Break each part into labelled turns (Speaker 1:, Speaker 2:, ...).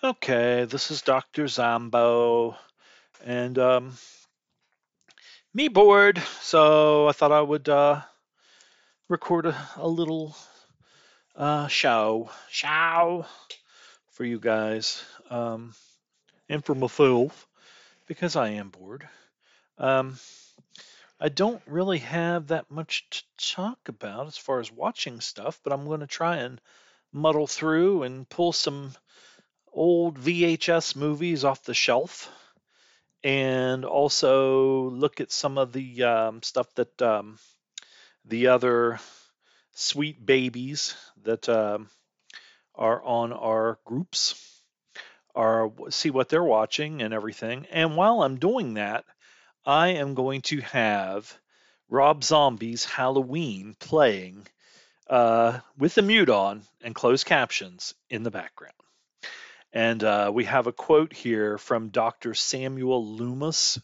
Speaker 1: Okay, this is Dr. Zombo, and um, me bored, so I thought I would uh, record a, a little uh, show, show for you guys, um, and for myself because I am bored. Um, I don't really have that much to talk about as far as watching stuff, but I'm going to try and muddle through and pull some old VHS movies off the shelf and also look at some of the um, stuff that um, the other sweet babies that um, are on our groups are see what they're watching and everything. And while I'm doing that, I am going to have Rob Zombie's Halloween playing uh, with the mute on and closed captions in the background. And uh, we have a quote here from Dr. Samuel Loomis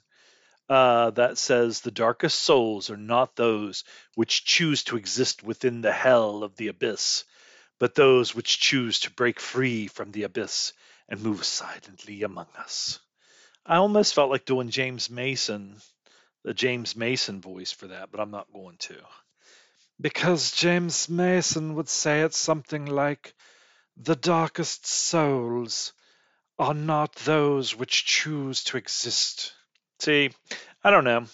Speaker 1: uh, that says, The darkest souls are not those which choose to exist within the hell of the abyss, but those which choose to break free from the abyss and move silently among us. I almost felt like doing James Mason, the James Mason voice for that, but I'm not going to. Because James Mason would say it's something like, the darkest souls are not those which choose to exist. See, I don't know.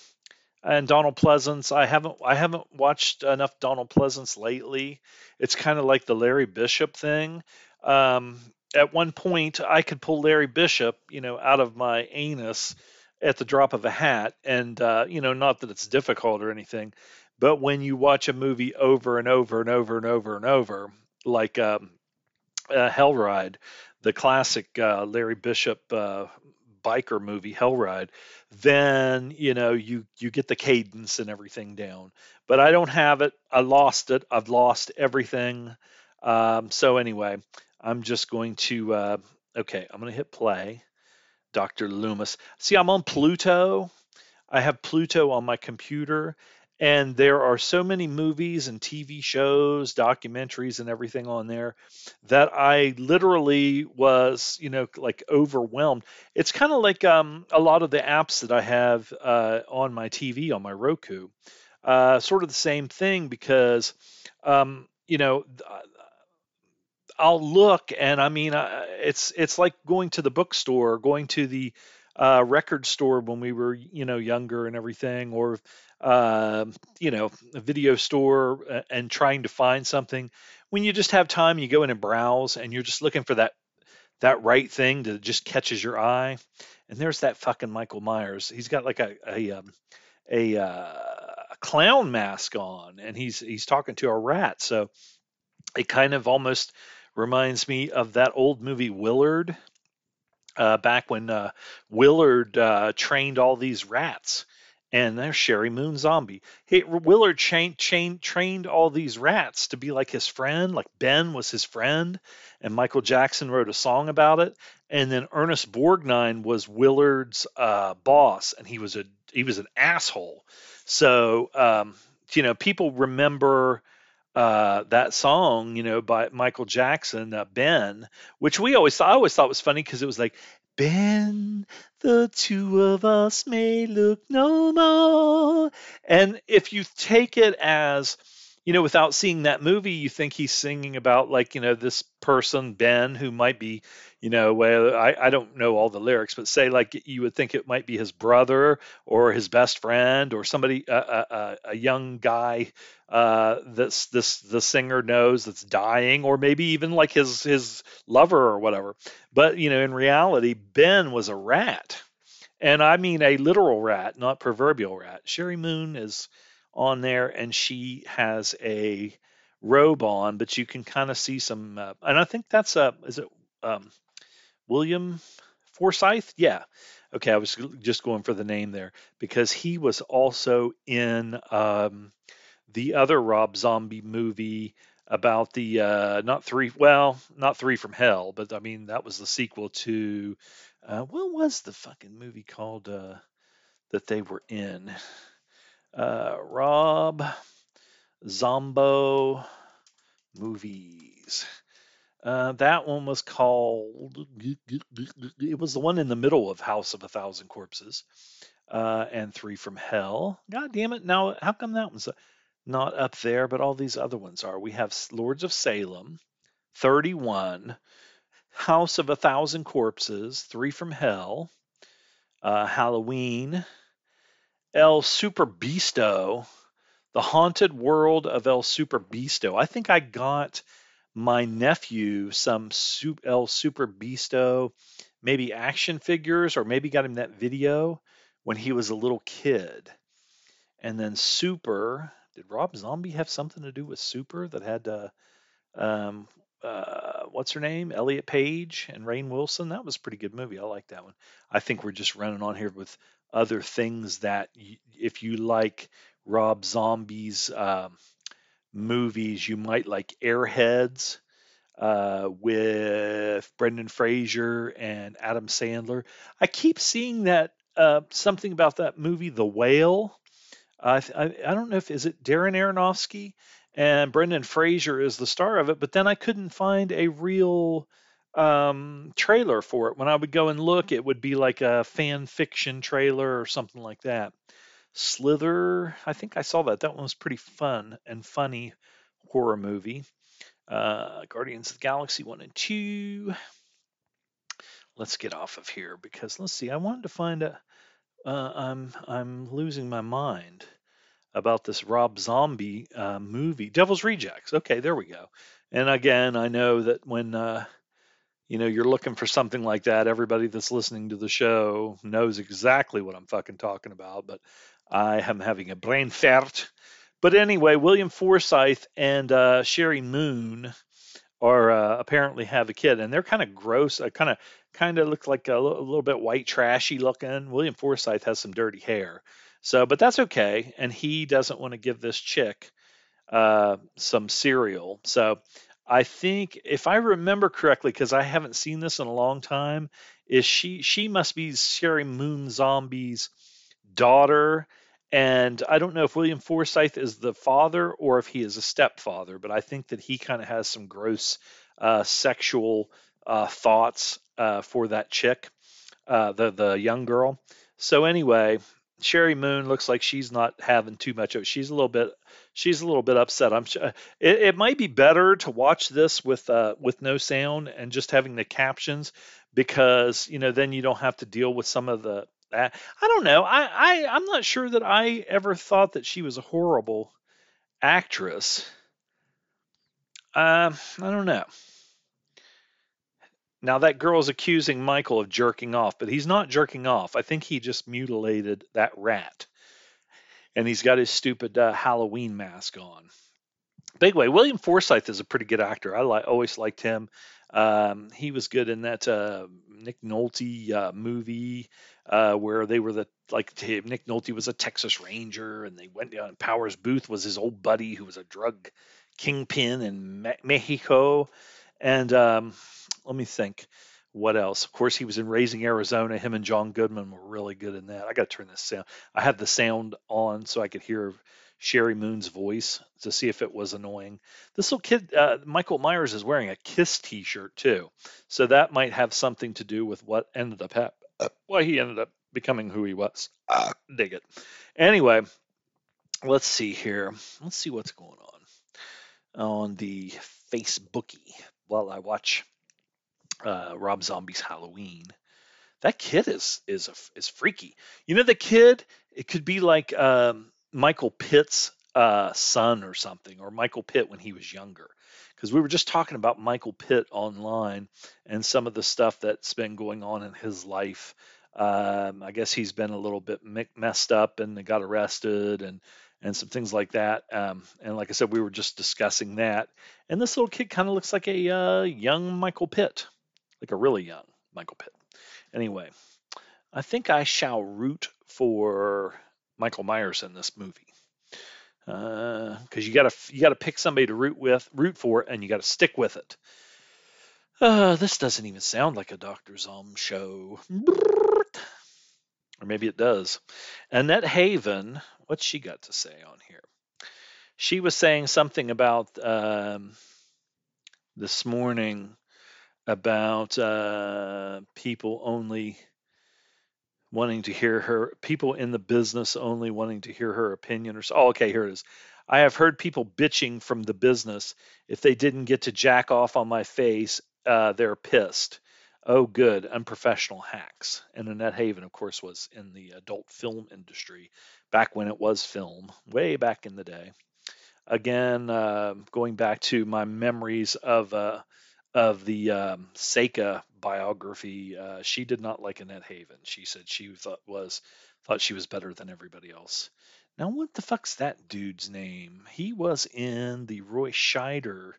Speaker 1: And Donald Pleasence, I haven't I haven't watched enough Donald Pleasence lately. It's kind of like the Larry Bishop thing. Um, at one point, I could pull Larry Bishop, you know, out of my anus at the drop of a hat, and uh, you know, not that it's difficult or anything, but when you watch a movie over and over and over and over and over, like um, uh, Hell Ride, the classic uh, Larry Bishop uh, biker movie Hell Ride, then you know you you get the cadence and everything down. But I don't have it. I lost it. I've lost everything. Um, so anyway, I'm just going to uh, okay. I'm going to hit play. Dr. Loomis. See, I'm on Pluto. I have Pluto on my computer, and there are so many movies and TV shows, documentaries, and everything on there that I literally was, you know, like overwhelmed. It's kind of like um, a lot of the apps that I have uh, on my TV on my Roku. Uh, sort of the same thing because, um, you know, I'll look and I mean, uh, it's it's like going to the bookstore, going to the uh, record store when we were, you know, younger and everything, or uh, you know, a video store uh, and trying to find something. When you just have time, you go in and browse, and you're just looking for that that right thing that just catches your eye. And there's that fucking Michael Myers. He's got like a a um, a, uh, a clown mask on, and he's he's talking to a rat. So it kind of almost reminds me of that old movie Willard. Uh, back when uh, Willard uh, trained all these rats and there's Sheri Moon Zombie. Hey, Willard trained all these rats to be like his friend, like Ben was his friend, and Michael Jackson wrote a song about it. And then Ernest Borgnine was Willard's uh, boss, and he was a he was an asshole. So um, you know, people remember uh, that song, you know, by Michael Jackson, uh, Ben, which we always I always thought was funny because it was like Ben, the two of us may look no more. And if you take it as, you know, without seeing that movie, you think he's singing about like, you know, this person, Ben, who might be, you know, well, I, I don't know all the lyrics, but say like you would think it might be his brother or his best friend or somebody, a, a, a young guy uh, this this the singer knows that's dying, or maybe even like his his lover or whatever. But you know, in reality, Ben was a rat, and I mean a literal rat, not proverbial rat. Sheri Moon is on there, and she has a robe on, but you can kind of see some, uh, and I think that's a is it um, William Forsythe? Yeah. Okay, I was just going for the name there because he was also in um, the other Rob Zombie movie about the uh, not three well not three from hell but I mean that was the sequel to uh, what was the fucking movie called uh, that they were in uh, Rob Zombo movies Uh, that one was called. It was the one in the middle of House of a Thousand Corpses, uh, and Three from Hell. God damn it! Now, how come that one's not up there, but all these other ones are? We have Lords of Salem, 31, House of a Thousand Corpses, Three from Hell, uh, Halloween, El Superbeasto, The Haunted World of El Superbeasto. I think I got my nephew some El Superbeasto, maybe action figures, or maybe got him that video when he was a little kid. And then Super, did Rob Zombie have something to do with Super that had uh, um, uh, what's her name? Elliot Page and Rainn Wilson. That was a pretty good movie. I like that one. I think we're just running on here with other things that if you like Rob Zombie's um, movies, you might like Airheads uh, with Brendan Fraser and Adam Sandler. I keep seeing that uh, something about that movie, The Whale. I, I, I don't know if is it Darren Aronofsky and Brendan Fraser is the star of it, but then I couldn't find a real um, trailer for it. When I would go and look, it would be like a fan fiction trailer or something like that. Slither, I think I saw that. That one was pretty fun and funny horror movie. Uh, Guardians of the Galaxy 1 and 2. Let's get off of here because let's see. I wanted to find a. Uh, I'm I'm losing my mind about this Rob Zombie uh, movie, Devil's Rejects. Okay, there we go. And again, I know that when uh, you know you're looking for something like that, everybody that's listening to the show knows exactly what I'm fucking talking about. But I am having a brain fart. But anyway, William Forsythe and uh, Sheri Moon are uh, apparently have a kid, and they're kind of gross. Uh, kind of kind of look like a, l- a little bit white trashy looking. William Forsythe has some dirty hair, so, but that's okay. And he doesn't want to give this chick uh, some cereal. So, I think if I remember correctly, because I haven't seen this in a long time, is she she must be Sheri Moon Zombie's daughter. And I don't know if William Forsythe is the father or if he is a stepfather, but I think that he kind of has some gross uh, sexual uh, thoughts uh, for that chick, uh, the the young girl. So anyway, Sheri Moon looks like she's not having too much of it. She's a little bit she's a little bit upset. I'm it, it might be better to watch this with uh, with no sound and just having the captions because you know then you don't have to deal with some of the I, I don't know. I, I I'm not sure that I ever thought that she was a horrible actress. Um, I don't know. Now that girl is accusing Michael of jerking off, but he's not jerking off. I think he just mutilated that rat, and he's got his stupid uh, Halloween mask on. Big way. William Forsythe is a pretty good actor. I like always liked him. Um, he was good in that uh, Nick Nolte uh, movie uh, where they were the like Nick Nolte was a Texas Ranger and they went down. Powers Boothe was his old buddy who was a drug kingpin in Me- Mexico, and um, let me think. What else? Of course, he was in Raising Arizona. Him and John Goodman were really good in that. I got to turn this sound. I had the sound on so I could hear Sheri Moon's voice to see if it was annoying. This little kid, uh, Michael Myers, is wearing a Kiss T-shirt too, so that might have something to do with what ended up happening. Uh, why he ended up becoming who he was. Uh, dig it. Anyway, let's see here. Let's see what's going on on the Facebooky while I watch uh, Rob Zombie's Halloween. That kid is is a, is freaky. You know the kid. It could be like um, Michael Pitt's uh, son or something, or Michael Pitt when he was younger. Because we were just talking about Michael Pitt online and some of the stuff that's been going on in his life. Um, I guess he's been a little bit messed up and got arrested and and some things like that. Um, and like I said, we were just discussing that. And this little kid kind of looks like a uh, young Michael Pitt, like a really young Michael Pitt. Anyway, I think I shall root for Michael Myers in this movie because uh, you gotta you gotta pick somebody to root with, root for, and you gotta stick with it. Uh, this doesn't even sound like a Doctor Zom show, or maybe it does. Annette Haven, what's she got to say on here? She was saying something about um, this morning about uh, people only wanting to hear her people in the business only wanting to hear her opinion or so oh, okay here it is. I have heard people bitching from the business. If they didn't get to jack off on my face uh, they're pissed. Oh good unprofessional hacks. And annette haven of course was in the adult film industry back when it was film way back in the day. Again uh, going back to my memories of uh, of the um, Seka biography, uh, she did not like Annette Haven. She said she thought was thought she was better than everybody else. Now, what the fuck's that dude's name? He was in the Roy Scheider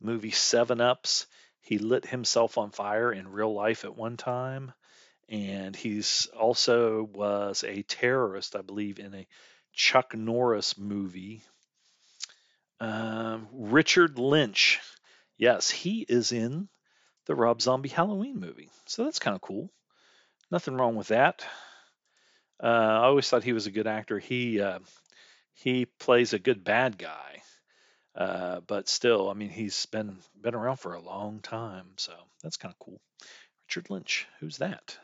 Speaker 1: movie Seven Ups. He lit himself on fire in real life at one time, and he's also was a terrorist, I believe, in a Chuck Norris movie. Um, Richard Lynch Yes, he is in the Rob Zombie Halloween movie. So that's kind of cool. Nothing wrong with that. Uh, I always thought he was a good actor. He uh, he plays a good bad guy, uh, but still, I mean, he's been been around for a long time, so that's kind of cool. Richard Lynch, who's that?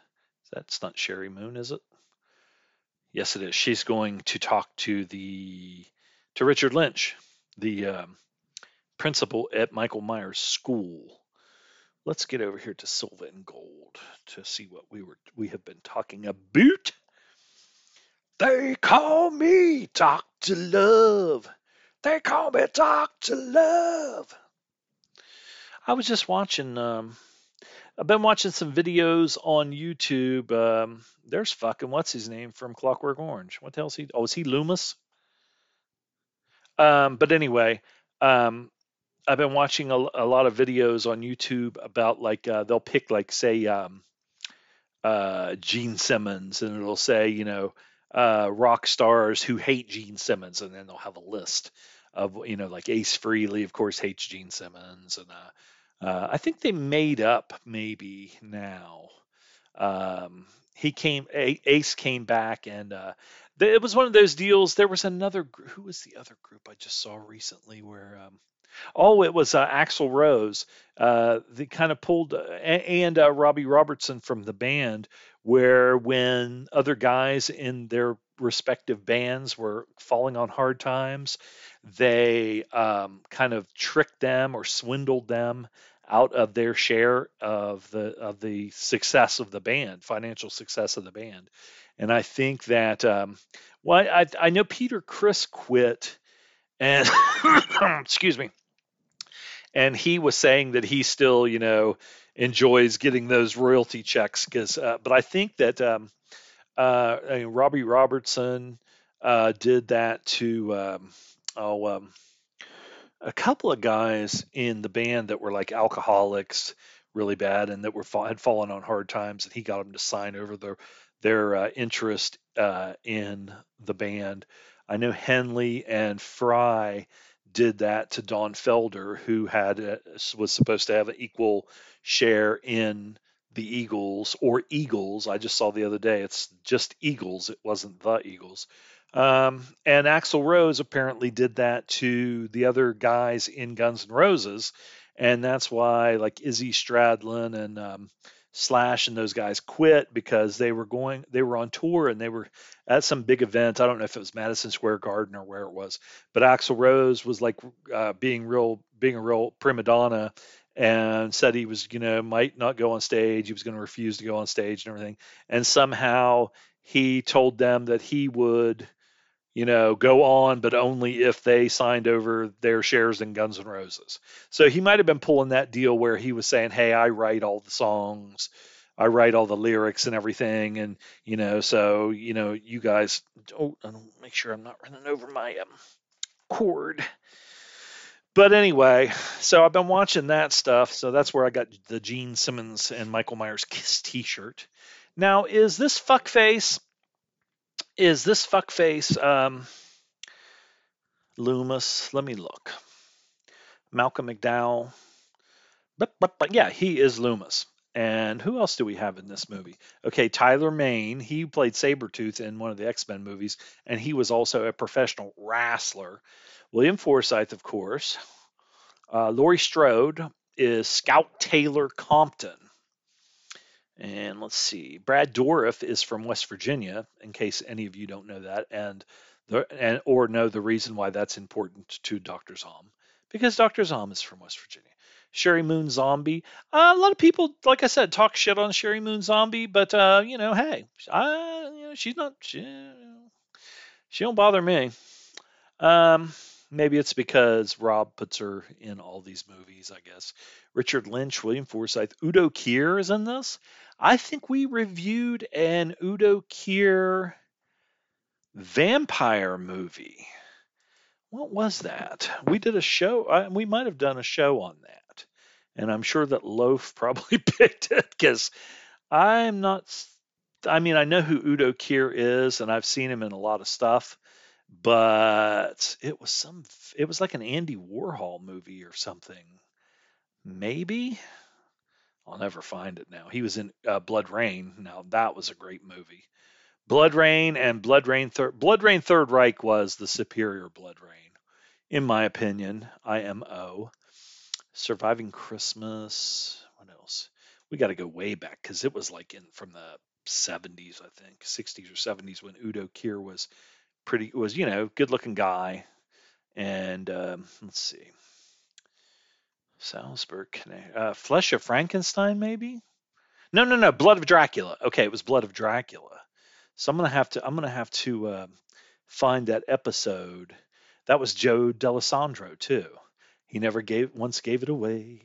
Speaker 1: Is that? That's not Sheri Moon, is it? Yes, it is. She's going to talk to the to Richard Lynch, the um, principal at Michael Myers School. Let's get over here to Silver and Gold to see what we were we have been talking about. They call me Doctor Love. They call me Doctor Love. I was just watching. Um, I've been watching some videos on YouTube. Um, there's fucking what's his name from Clockwork Orange. What the hell's he? Oh, is he Loomis? Um, but anyway, um, I've been watching a, a, lot of videos on YouTube about like uh, they'll pick like say um, uh, Gene Simmons and it'll say you know uh, rock stars who hate Gene Simmons and then they'll have a list of you know like Ace Frehley of course hates Gene Simmons and uh, uh, I think they made up maybe now. Um, he came Ace came back and uh, it was one of those deals. There was another who was the other group I just saw recently where um, Oh, it was uh, Axl Rose. Uh, they kind of pulled, uh, and uh, Robbie Robertson from the band, where when other guys in their respective bands were falling on hard times, they um, kind of tricked them or swindled them out of their share of the of the success of the band, financial success of the band. And I think that, um, well, I, I know Peter Criss quit, and excuse me and he was saying that he still, you know, enjoys getting those royalty checks. Because, uh, but I think that um, uh, I mean, Robbie Robertson uh, did that to um, oh um, a couple of guys in the band that were like alcoholics, really bad, and that were had fallen on hard times, and he got them to sign over their their uh, interest uh, in the band. I know Henley and Frey did that to Don Felder, who had a, was supposed to have an equal share in the Eagles or Eagles. I just saw the other day it's just Eagles. It wasn't the Eagles. Um, and Axl Rose apparently did that to the other guys in Guns N' Roses, and that's why like Izzy Stradlin and um, Slash and those guys quit because they were going, they were on tour and they were at some big event. I don't know if it was Madison Square Garden or where it was, but Axl Rose was like uh, being real, being a real prima donna and said he was, you know, might not go on stage. He was going to refuse to go on stage and everything. And somehow he told them that he would you know, go on, but only if they signed over their shares in Guns N' Roses. So he might have been pulling that deal where he was saying, "Hey, I write all the songs, I write all the lyrics and everything, and you know, so you know, you guys, oh, make sure I'm not running over my um, cord." But anyway, so I've been watching that stuff. So that's where I got the Gene Simmons and Michael Myers Kiss T-shirt. Now, is this fuckface? Is this fuckface um, Loomis? Let me look. Malcolm McDowell. But, but, but yeah, he is Loomis. And who else do we have in this movie? Okay, Tyler Mane. He played Sabretooth in one of the X Men movies, and he was also a professional wrestler. William Forsythe, of course. Uh, Laurie Strode, is Scout Taylor Compton. And let's see, Brad Dourif is from West Virginia, in case any of you don't know that, and the and or know the reason why that's important to Dr. Zom, because Dr. Zom is from West Virginia. Sheri Moon Zombie. Uh, a lot of people, like I said, talk shit on Sheri Moon Zombie, but uh, you know, hey, I, you know, she's not, she, she don't bother me. Um, maybe it's because Rob puts her in all these movies. I guess Richard Lynch, William Forsythe, Udo Kier is in this. I think we reviewed an Udo Kier vampire movie. What was that? We did a show. I, we might have done a show on that, and I'm sure that Loaf probably picked it because I'm not. I mean, I know who Udo Kier is, and I've seen him in a lot of stuff, but it was some. It was like an Andy Warhol movie or something. Maybe I'll never find it now. He was in uh, BloodRayne. Now that was a great movie. BloodRayne and BloodRayne Third BloodRayne Third Reich was the superior BloodRayne, in my opinion. IMO. Surviving Christmas. What else? We got to go way back because it was like in from the 70s, I think, 60s or 70s when Udo Kier was pretty was you know good looking guy, and um, let's see. Salzburg, uh, Flesh of Frankenstein, maybe? No, no, no. Blood of Dracula. Okay, it was Blood of Dracula. So I'm gonna have to I'm gonna have to uh, find that episode. That was Joe Dallesandro too. He never gave once gave it away.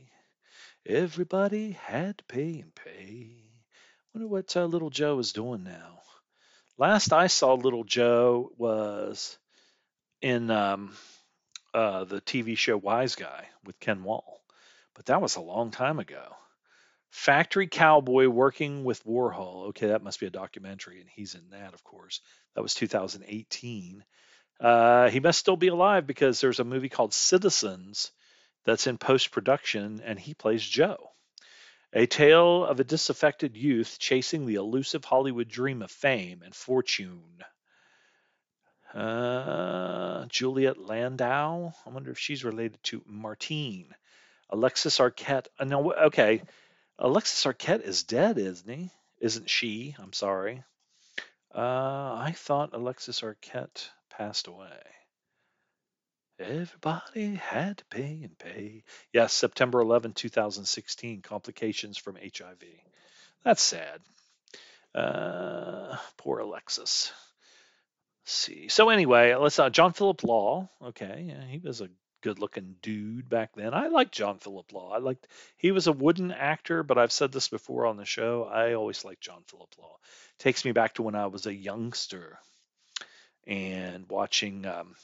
Speaker 1: Everybody had to pay and pay. Wonder what uh, little Joe is doing now. Last I saw little Joe was in um, uh, the TV show Wise Guy with Ken Wahl, but that was a long time ago. Factory Cowboy working with Warhol. Okay, that must be a documentary, and he's in that, of course. That was 2018. Uh, he must still be alive because there's a movie called Citizens that's in post production, and he plays Joe. A tale of a disaffected youth chasing the elusive Hollywood dream of fame and fortune. Uh, Juliet Landau. I wonder if she's related to Martin. Alexis Arquette. Uh, no, okay. Alexis Arquette is dead, isn't he? Isn't she? I'm sorry. Uh, I thought Alexis Arquette passed away. Everybody had to pay and pay. Yes, September 11, 2016. Complications from HIV. That's sad. Uh, poor Alexis. Let's see. So anyway, let's uh, John Philip Law. Okay, yeah, he was a good looking dude back then. I liked John Philip Law. I liked he was a wooden actor, but I've said this before on the show. I always liked John Philip Law. Takes me back to when I was a youngster and watching um,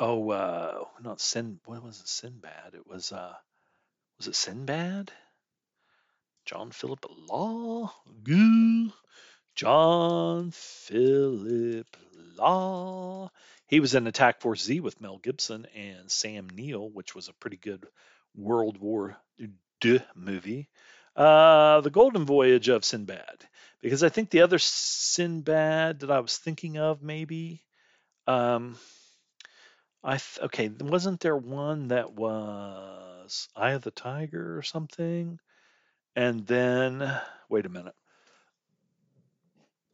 Speaker 1: oh uh not Sin what was it Sinbad? It was uh was it Sinbad? John Philip Law? Goo. John Philip Law. He was in Attack Force Z with Mel Gibson and Sam Neill, which was a pretty good World War II movie. Uh, the Golden Voyage of Sinbad, because I think the other Sinbad that I was thinking of, maybe, um, I th- okay, wasn't there one that was Eye of the Tiger or something? And then, wait a minute.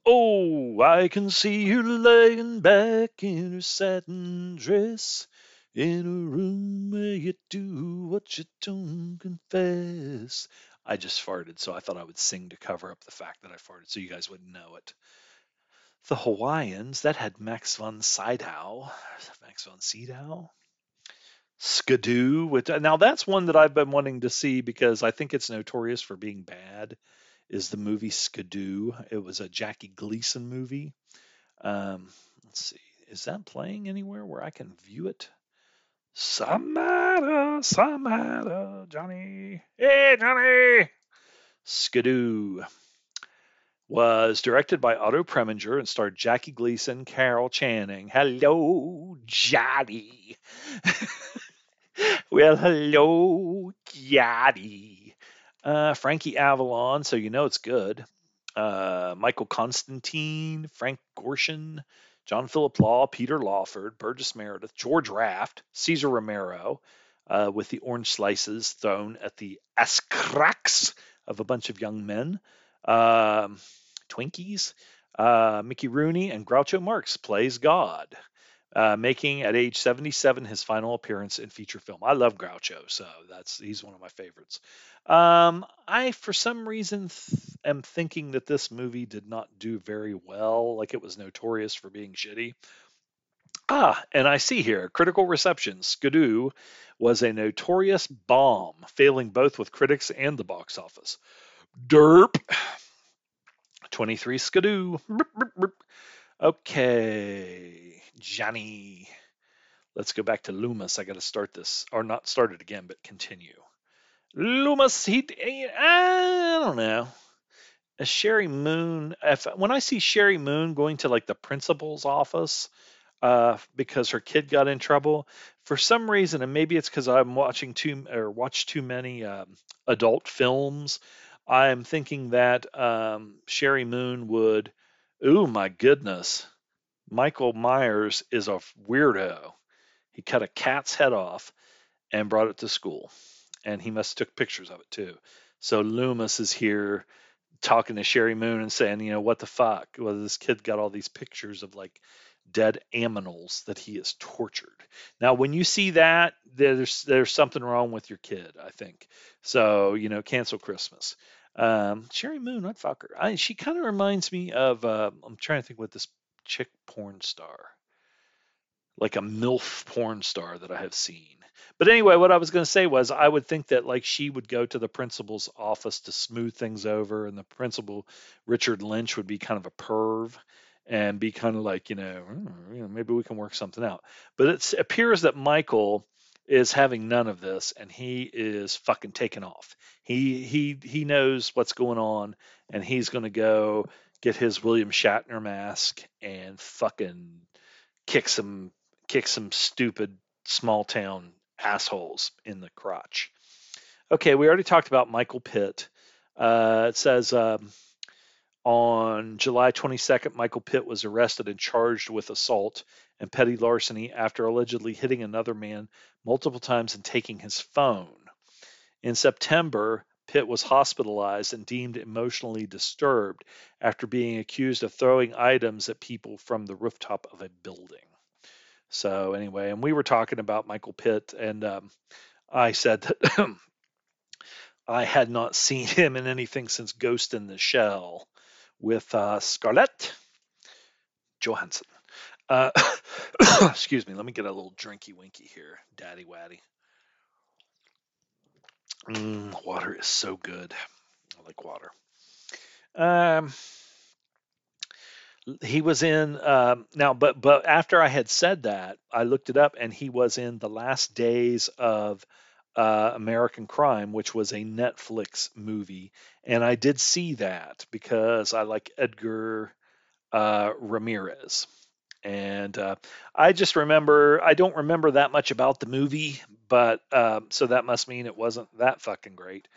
Speaker 1: Oh, I can see you laying back in your satin dress in a room where you do what you don't confess. I just farted, so I thought I would sing to cover up the fact that I farted so you guys wouldn't know it. The Hawaiians, that had Max von Sydow. Max von Sydow? Skidoo. Now, that's one that I've been wanting to see because I think it's notorious for being bad is the movie Skidoo. It was a Jackie Gleason movie. Um, let's see, is that playing anywhere where I can view it? Samara, Samara, Johnny. Hey, Johnny! Skidoo was directed by Otto Preminger and starred Jackie Gleason, Carol Channing. Hello, Johnny. well, hello, Johnny. Uh, Frankie Avalon, so you know it's good. Uh, Michael Constantine, Frank Gorshin, John Philip Law, Peter Lawford, Burgess Meredith, George Raft, Cesar Romero, uh, with the orange slices thrown at the ass cracks of a bunch of young men. Um, Twinkies. Uh, Mickey Rooney and Groucho Marx plays God, uh, making at age 77 his final appearance in feature film. I love Groucho, so that's he's one of my favorites. Um, I, for some reason, th- am thinking that this movie did not do very well. Like it was notorious for being shitty. Ah, and I see here critical reception. Skidoo was a notorious bomb, failing both with critics and the box office. Derp. 23 Skidoo. Okay, Johnny. Let's go back to Loomis. I got to start this, or not start it again, but continue. Loomis, he, I don't know. A Sheri Moon. If when I see Sheri Moon going to like the principal's office uh, because her kid got in trouble, for some reason, and maybe it's because I'm watching too or watch too many um, adult films. I'm thinking that um, Sheri Moon would. Ooh, my goodness. Michael Myers is a weirdo. He cut a cat's head off and brought it to school. And he must have took pictures of it too. So Loomis is here talking to Sheri Moon and saying, you know, what the fuck? Well, this kid got all these pictures of like dead aminals that he has tortured. Now, when you see that, there's there's something wrong with your kid, I think. So, you know, cancel Christmas. Um, Sheri Moon, I'd fuck her. I, she kind of reminds me of. Uh, I'm trying to think what this chick porn star, like a milf porn star that I have seen. But anyway, what I was going to say was I would think that like she would go to the principal's office to smooth things over, and the principal Richard Lynch would be kind of a perv and be kind of like you know, hmm, you know maybe we can work something out. But it appears that Michael is having none of this and he is fucking taken off. He he he knows what's going on and he's going to go get his William Shatner mask and fucking kick some kick some stupid small town assholes in the crotch. Okay, we already talked about Michael Pitt. Uh, it says um, on July 22nd, Michael Pitt was arrested and charged with assault and petty larceny after allegedly hitting another man multiple times and taking his phone. In September, Pitt was hospitalized and deemed emotionally disturbed after being accused of throwing items at people from the rooftop of a building. So, anyway, and we were talking about Michael Pitt, and um, I said that I had not seen him in anything since Ghost in the Shell with uh, Scarlett Johansson. Uh, excuse me, let me get a little drinky winky here, daddy waddy. Mm, water is so good. I like water. Um, he was in um, now, but but after I had said that, I looked it up, and he was in the last days of uh, American Crime, which was a Netflix movie, and I did see that because I like Edgar uh, Ramirez, and uh, I just remember I don't remember that much about the movie, but um, so that must mean it wasn't that fucking great.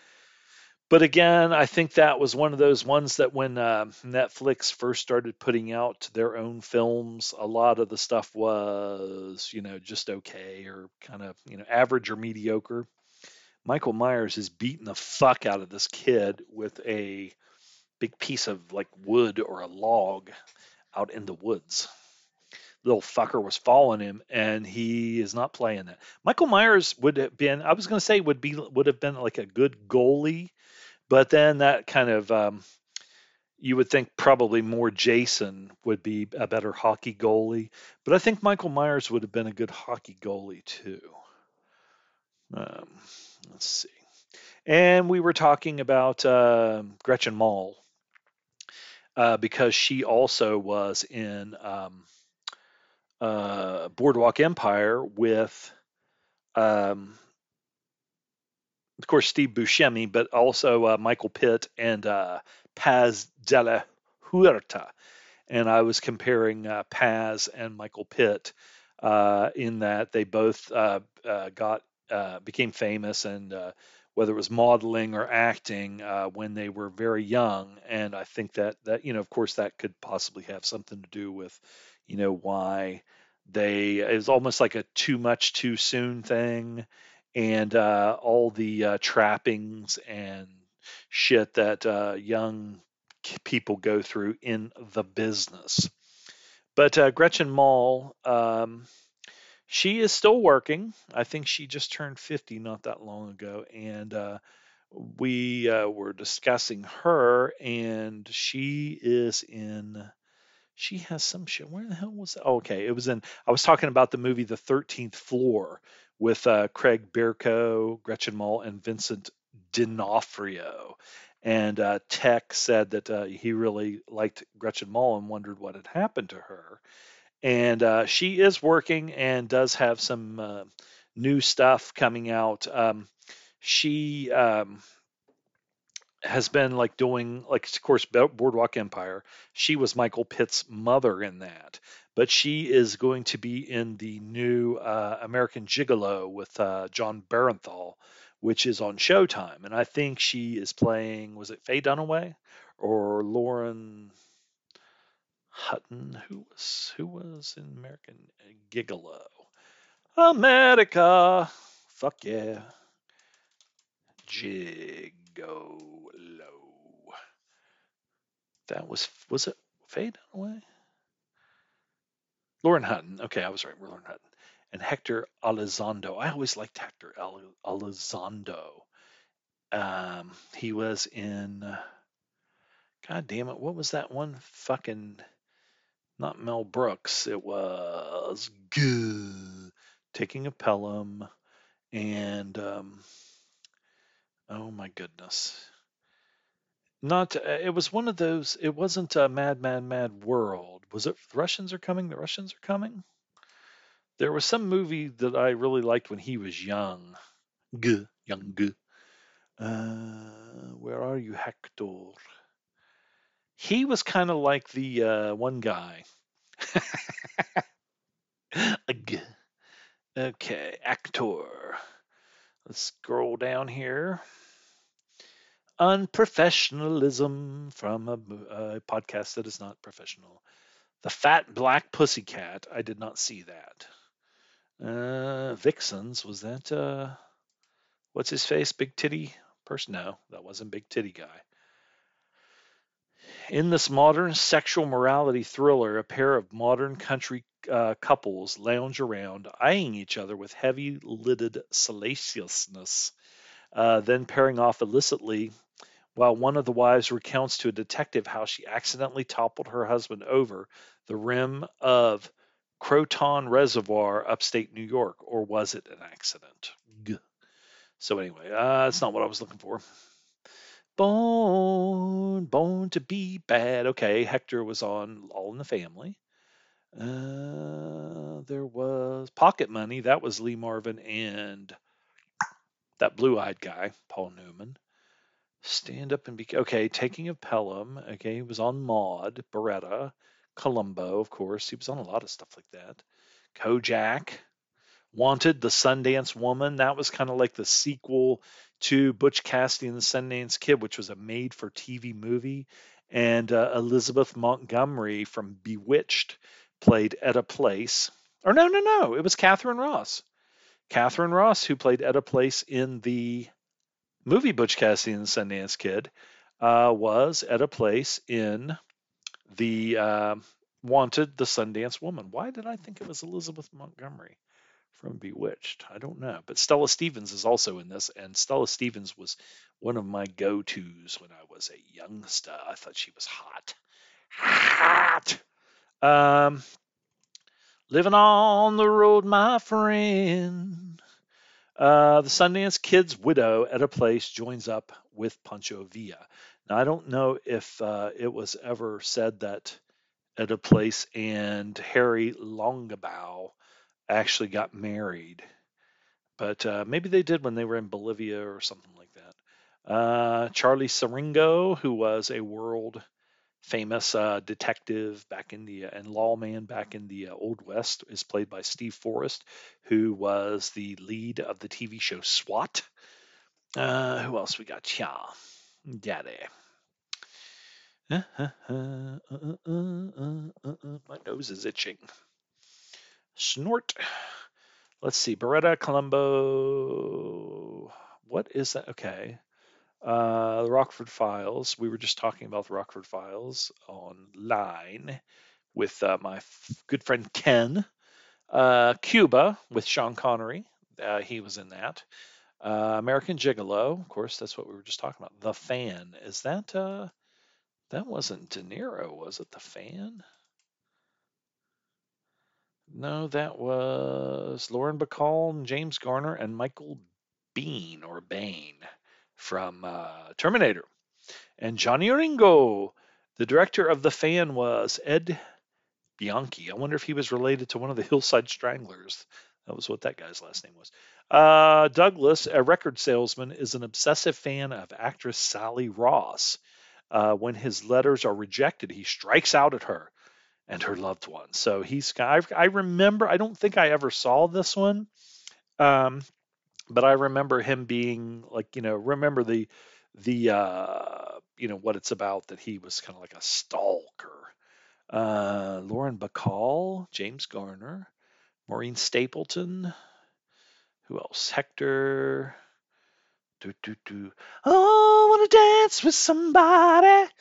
Speaker 1: But again, I think that was one of those ones that when uh, Netflix first started putting out their own films, a lot of the stuff was, you know, just okay or kind of, you know, average or mediocre. Michael Myers is beating the fuck out of this kid with a big piece of like wood or a log out in the woods. Little fucker was following him, and he is not playing that. Michael Myers would have been, I was going to say, would be would have been like a good goalie but then that kind of um, you would think probably more Jason would be a better hockey goalie, but I think Michael Myers would have been a good hockey goalie too. Um, let's see. And we were talking about uh, Gretchen Mol uh, because she also was in um, uh, Boardwalk Empire with um, of course, Steve Buscemi, but also uh, Michael Pitt and uh, Paz de la Huerta. And I was comparing uh, Paz and Michael Pitt uh, in that they both uh, uh, got became famous and whether it was modeling or acting when they were very young. And I think that that you know, of course, that could possibly have something to do with you know why they it was almost like a too much too soon thing and uh, all the uh, trappings and shit that uh, young people go through in the business. But uh, Gretchen Mol, um, she is still working. I think she just turned 50 not that long ago, and uh, we uh, were discussing her, and she is in. She has some shit. Where the hell was that? Oh, okay, it was in. I was talking about the movie The Thirteenth Floor with uh, Craig Bierko, Gretchen Mol, and Vincent D'Onofrio. And uh, Tech said that uh, he really liked Gretchen Mol and wondered what had happened to her. And uh, she is working and does have some uh, new stuff coming out. Um, she um, has been like doing like of course Boardwalk Empire. She was Michael Pitt's mother in that, but she is going to be in the new uh, American Gigolo with uh, Jon Bernthal, which is on Showtime, and I think she is playing. Was it Faye Dunaway or Lauren Hutton? Who was who was in American Gigolo? America, fuck yeah, Gigolo. That was was it Faye Dunaway? Lauren Hutton. Okay, I was right. We're Lauren Hutton and Hector Elizondo. I always liked Hector Elizondo. Um, he was in. God damn it! What was that one fucking? Not Mel Brooks. It was good. Taking a Pelham, and um, oh my goodness. Not. Uh, it was one of those. It wasn't a Mad Mad Mad World. Was it? The Russians are coming. The Russians are coming. There was some movie that I really liked when he was young. G, young G. Uh, where are you, Hector? He was kind of like the uh, one guy. okay, actor. Let's scroll down here. Unprofessionalism from a, a podcast that is not professional. The Fat Black Pussycat. I did not see that. Uh, Vixens was that? Uh, what's his face? Big titty person? No, that wasn't big titty guy. In this modern sexual morality thriller, a pair of modern country uh, couples lounge around, eyeing each other with heavy lidded salaciousness, uh, then pairing off illicitly while one of the wives recounts to a detective how she accidentally toppled her husband over the rim of Croton Reservoir, upstate New York, or was it an accident? Gah. So anyway, uh, that's not what I was looking for. Born, born to be bad. Okay, Hector was on All in the Family. Uh, there was Pocket Money. That was Lee Marvin and that blue-eyed guy, Paul Newman. Stand up and be okay. Taking of Pelham. Okay, he was on Maude, Baretta. Columbo, of course. He was on a lot of stuff like that. Kojak, Wanted, The Sundance Woman. That was kind of like the sequel to Butch Cassidy and the Sundance Kid, which was a made for TV movie. And uh, Elizabeth Montgomery from Bewitched played Etta Place. Or no, no, no. It was Katharine Ross. Katharine Ross, who played Etta Place in the movie Butch Cassidy and the Sundance Kid, uh, was a Place in the uh, wanted the Sundance Woman. Why did I think it was Elizabeth Montgomery from Bewitched? I don't know. But Stella Stevens is also in this, and Stella Stevens was one of my go-tos when I was a youngster. I thought she was hot, hot. Um, living on the road, my friend. Uh, the Sundance Kid's widow Etta Place joins up with Pancho Villa. Now, I don't know if uh, it was ever said that Etta Place and Harry Longabaugh actually got married, but uh, maybe they did when they were in Bolivia or something like that. Uh, Charlie Siringo, who was a world famous uh, detective back in the and lawman back in the uh, old west, is played by Steve Forrest, who was the lead of the TV show SWAT. Uh, who else we got? Yeah, Daddy. My nose is itching. Snort. let's see, Baretta Columbo. What is that? Okay. Uh, the Rockford Files. We were just talking about the Rockford Files online with uh, my f- good friend Ken. Uh, Cuba with Sean Connery. Uh, he was in that. Uh, American Gigolo, of course, that's what we were just talking about. The Fan. Is that uh that wasn't De Niro, was it? The Fan? No, that was Lauren Bacall, James Garner, and Michael Biehn or Bain from uh, Terminator. And Johnny Ringo, the director of The Fan, was Ed Bianchi. I wonder if he was related to one of the Hillside Stranglers. That was what that guy's last name was. Uh, Douglas, a record salesman, is an obsessive fan of actress Sally Ross. Uh, when his letters are rejected, he strikes out at her and her loved ones. So he's I, I remember I don't think I ever saw this one, um, but I remember him being like you know remember the the uh, you know what it's about that he was kind of like a stalker. Uh, Lauren Bacall, James Garner, Maureen Stapleton, who else? Hector. Do, do, do. Oh, I want to dance with somebody.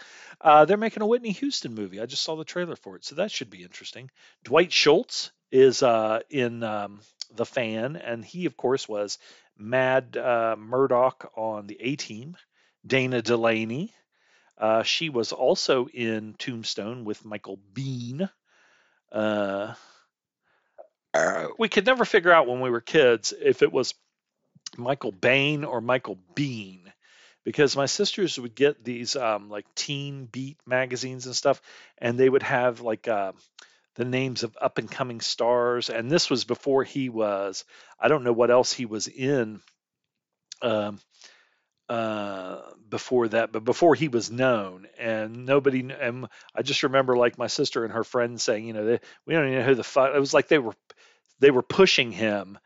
Speaker 1: Uh, they're making a Whitney Houston movie. I just saw the trailer for it, so that should be interesting. Dwight Schultz is uh, in um, The Fan, and he, of course, was Mad uh, Murdock on the A Team. Dana Delany. Uh, she was also in Tombstone with Michael Biehn. Uh, we could never figure out when we were kids if it was Michael Bain or Michael Bean because my sisters would get these um, like teen beat magazines and stuff, and they would have like uh, the names of up and coming stars. And this was before he was, I don't know what else he was in um, uh, before that, but before he was known, and nobody. And I just remember like my sister and her friends saying, you know, they, we don't even know who the fuck. It was like they were they were pushing him,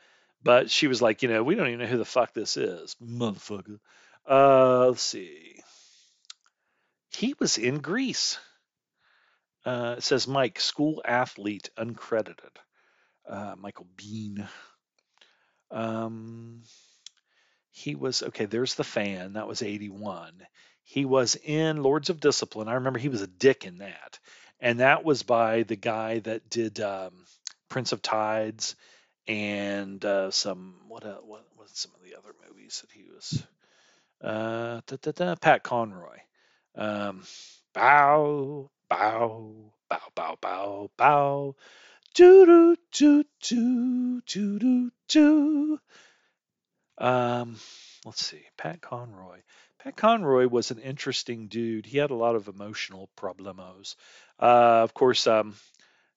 Speaker 1: but she was like, you know, we don't even know who the fuck this is, motherfucker. Uh, let's see. He was in Grease. Uh, it says Mike, school athlete, uncredited. Uh, Michael Biehn. Um, he was okay. There's the fan. That was 81. He was in Lords of Discipline. I remember he was a dick in that, and that was by the guy that did um, Prince of Tides and uh, some what uh, what what some of the other movies that he was uh, da, da, da, Pat Conroy. Um, bow, bow, bow, bow, bow, bow. Do do do do do do do. Um, let's see, Pat Conroy. Pat Conroy was an interesting dude. He had a lot of emotional problemos. Uh, of course, um,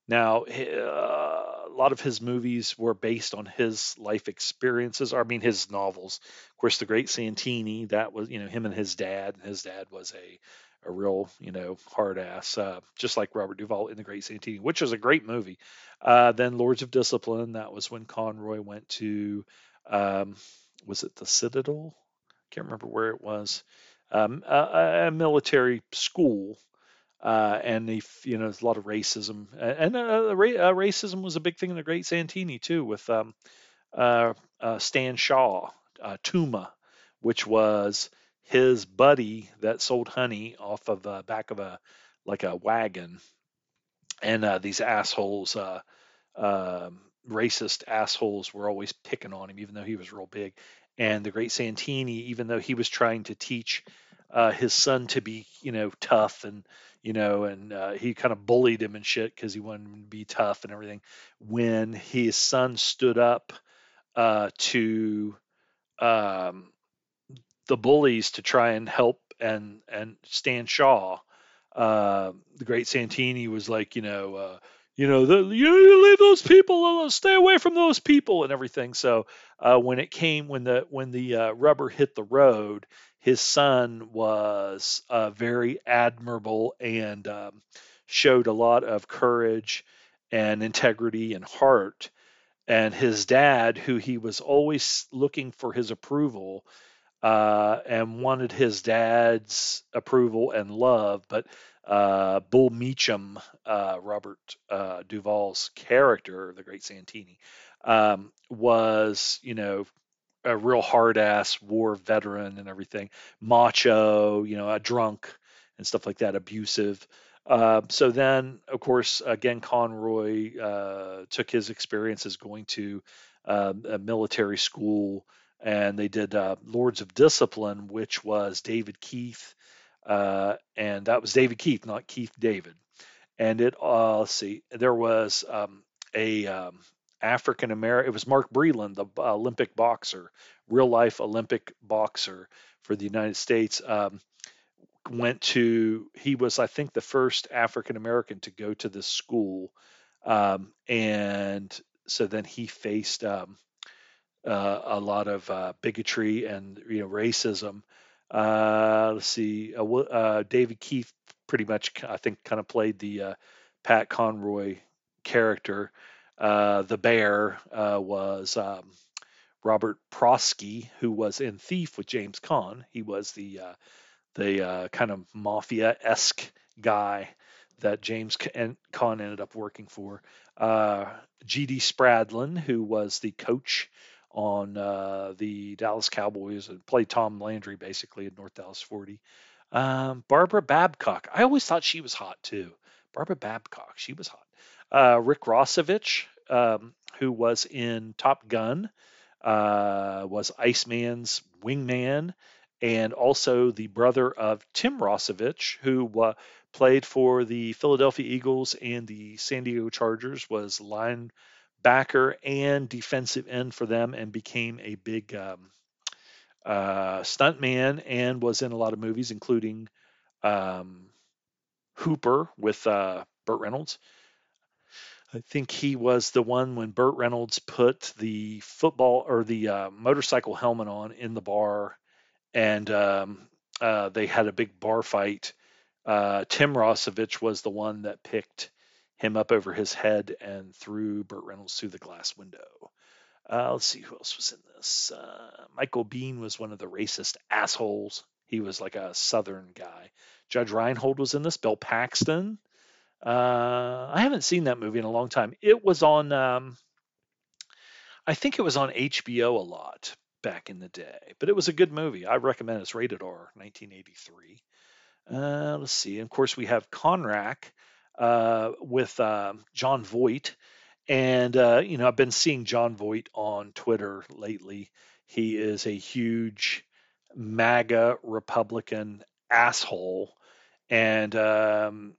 Speaker 1: now uh, a lot of his movies were based on his life experiences. Or, I mean, his novels. Of course, The Great Santini. That was, you know, him and his dad. His dad was a a real, you know, hard ass, uh, just like Robert Duvall in The Great Santini, which was a great movie. Uh, then Lords of Discipline. That was when Conroy went to. Um, was it the Citadel? I can't remember where it was. Um, a, a, military school, uh, and the you know there's a lot of racism, and ra- racism was a big thing in the Great Santini too, with um, uh, uh, Stan Shaw, uh, Toomer, which was his buddy that sold honey off of the back of a like a wagon, and these assholes. Um, racist assholes were always picking on him, even though he was real big. And the great Santini, even though he was trying to teach uh, his son to be, you know, tough and, you know, and uh, he kind of bullied him and shit because he wanted him to be tough and everything. When his son stood up uh, to um, the bullies to try and help and and Stan Shaw, uh, the great Santini was like, you know, uh, you know, the, you leave those people, stay away from those people, and everything. So uh, when it came, when the when the uh, rubber hit the road, his son was uh, very admirable and um, showed a lot of courage and integrity and heart. And his dad, who he was always looking for his approval, uh, and wanted his dad's approval and love, but uh, Bull Meechum, uh, Robert uh, Duvall's character, the Great Santini, um, was, you know, a real hard ass war veteran and everything, macho, you know, a drunk and stuff like that, abusive. Uh, so then, of course, again, Conroy uh, took his experiences going to uh, a military school, and they did uh, Lords of Discipline, which was David Keith, uh, and that was David Keith, not Keith David. And it, uh, let's see, there was um, a um, African American. It was Mark Breland, the Olympic boxer, real life Olympic boxer for the United States. Um, went to he was I think the first African American to go to this school, um, and so then he faced um, uh, a lot of uh, bigotry and you know racism. Uh, let's see, uh, uh, David Keith pretty much I think kind of played the Pat Conroy character. the bear was um, Robert Prosky, who was in Thief with James Caan. He was the the kind of mafia esque guy that James Caan ended up working for. Uh, G.D. Spradlin, who was the coach on uh, the Dallas Cowboys and played Tom Landry basically in North Dallas 40. Um, Barbara Babcock. I always thought she was hot too. Barbara Babcock, she was hot. Uh, Rick Rossovich, um, who was in Top Gun, uh, was Iceman's wingman and also the brother of Tim Rossovich, who uh, played for the Philadelphia Eagles and the San Diego Chargers, was linebacker and defensive end for them, and became a big um, uh, stuntman and was in a lot of movies, including um, Hooper with uh, Burt Reynolds. I think he was the one when Burt Reynolds put the football or the uh, motorcycle helmet on in the bar and um, uh, they had a big bar fight. Uh, Tim Rossovich was the one that picked him up over his head and threw Burt Reynolds through the glass window. Uh, let's see who else was in this. Uh, Michael Biehn was one of the racist assholes. He was like a Southern guy. Judge Reinhold was in this. Bill Paxton. Uh, I haven't seen that movie in a long time. It was on. Um, I think it was on HBO a lot, back in the day. But it was a good movie. I recommend it. It's rated R, 1983. Uh, let's see. And of course, we have Conrack uh, with uh, Jon Voight. And, uh, you know, I've been seeing Jon Voight on Twitter lately. He is a huge MAGA Republican asshole. And um,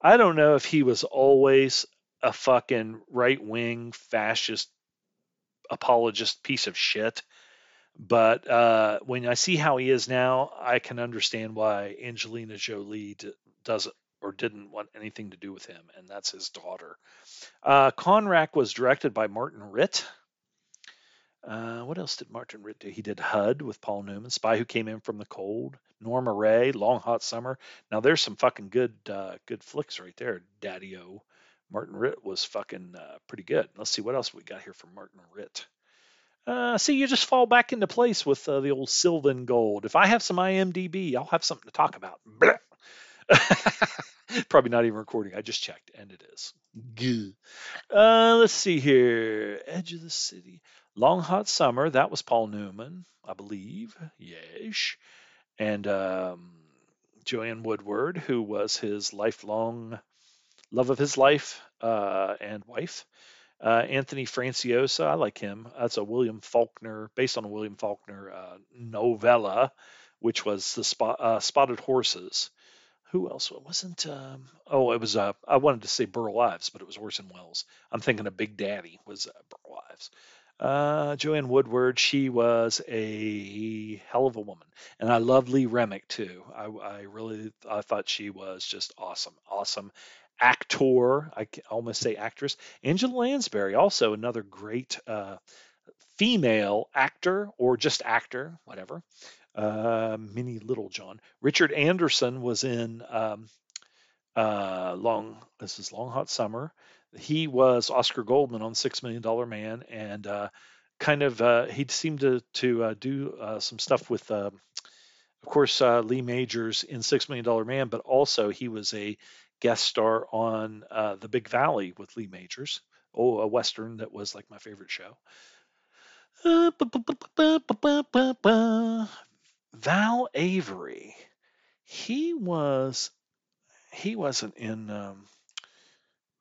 Speaker 1: I don't know if he was always a fucking right wing fascist apologist piece of shit. But uh, when I see how he is now, I can understand why Angelina Jolie doesn't or didn't want anything to do with him, and that's his daughter. Uh, Conrack was directed by Martin Ritt. Uh, what else did Martin Ritt do? He did HUD with Paul Newman, Spy Who Came In From the Cold, Norma Rae, Long Hot Summer. Now there's some fucking good uh, good flicks right there, Daddy O. Martin Ritt was fucking uh, pretty good. Let's see what else we got here from Martin Ritt. Uh, see, you just fall back into place with uh, the old Sylvan Gold. If I have some IMDb, I'll have something to talk about. Probably not even recording. I just checked, and it is. Uh, let's see here. Edge of the City. Long Hot Summer. That was Paul Newman, I believe. Yes. And um, Joanne Woodward, who was his lifelong love of his life uh, and wife. Uh, Anthony Franciosa, I like him. That's a William Faulkner, based on a William Faulkner uh, novella, which was the spot, uh, Spotted Horses. Who else? It wasn't. Um, oh, it was. Uh, I wanted to say Burl Ives, but it was Orson Welles. I'm thinking of Big Daddy was uh, Burl Ives. Uh, Joanne Woodward, she was a hell of a woman, and I love Lee Remick too. I, I really, I thought she was just awesome, awesome, actor. I almost say actress. Angela Lansbury, also another great uh, female actor or just actor, whatever. Uh, Minnie Littlejohn. Richard Anderson was in um, uh, Long. This is Long Hot Summer. He was Oscar Goldman on Six Million Dollar Man, and uh, kind of uh, he seemed to to uh, do uh, some stuff with. Um, of course, Lee Majors in Six Million Dollar Man, but also he was a guest star on uh, The Big Valley with Lee Majors, oh, a western that was like my favorite show. Val Avery, he was he wasn't in um,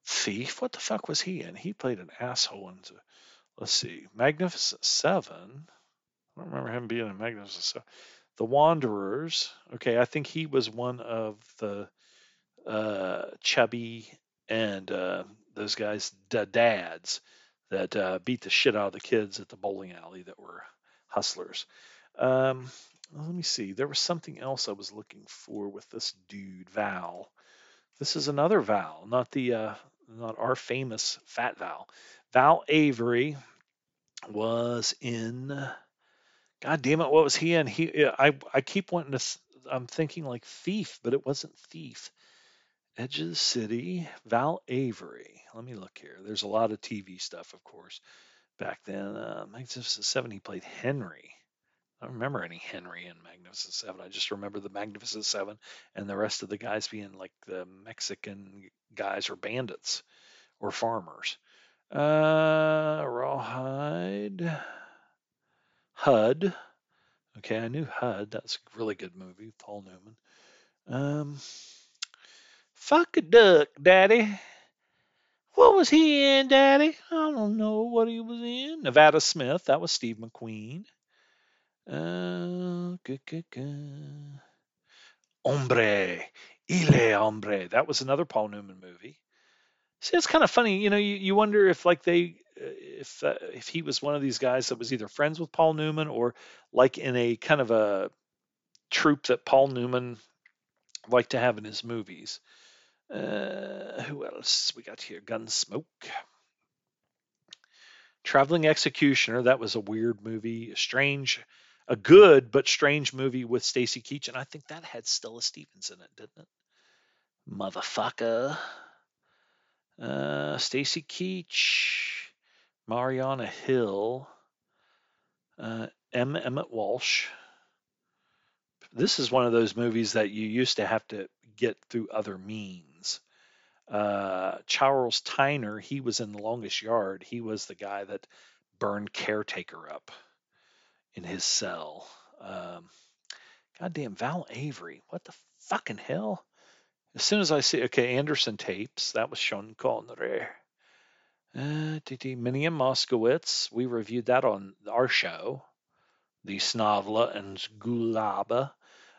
Speaker 1: Thief. What the fuck was he in? He played an asshole in. Let's see, Magnificent Seven. I don't remember him being in Magnificent Seven. The Wanderers. Okay, I think he was one of the uh, chubby and uh, those guys, the dads that uh, beat the shit out of the kids at the bowling alley that were hustlers. Um, let me see. There was something else I was looking for with this dude, Val. This is another Val, not the uh, not our famous Fat Val. Val Avery was in. God damn it, what was he in? He I I keep wanting to. I'm thinking like Thief, but it wasn't Thief. Edge of the City, Val Avery. Let me look here. There's a lot of TV stuff, of course, back then. Uh, Magnificent Seven, he played Henry. I don't remember any Henry in Magnificent Seven. I just remember the Magnificent Seven and the rest of the guys being like the Mexican guys or bandits or farmers. Uh, Rawhide, HUD. Okay, I knew HUD. That's a really good movie, Paul Newman. Um, Fuck a duck, Daddy. What was he in, Daddy? I don't know what he was in. Nevada Smith, that was Steve McQueen. Uh, good, good, good. Hombre, Hombre. That was another Paul Newman movie. See, it's kind of funny. You know, you, you wonder if like they, uh, if uh, if he was one of these guys that was either friends with Paul Newman or like in a kind of a troupe that Paul Newman liked to have in his movies. Uh, who else we got here? Gunsmoke. Traveling Executioner. That was a weird movie. Strange, a good but strange movie with Stacy Keach, and I think that had Stella Stevens in it, didn't it? Motherfucker. Uh, Stacy Keach, Marianna Hill, uh, M. Emmett Walsh. This is one of those movies that you used to have to get through other means. Uh, Charles Tyner, he was in the longest yard. He was the guy that burned caretaker up in his cell. Um, goddamn Val Avery, what the fucking hell? As soon as I see, okay, Anderson tapes, that was Sean Connery. Uh, Minnie and Moskowitz, we reviewed that on our show, the Snavla and Gulaba.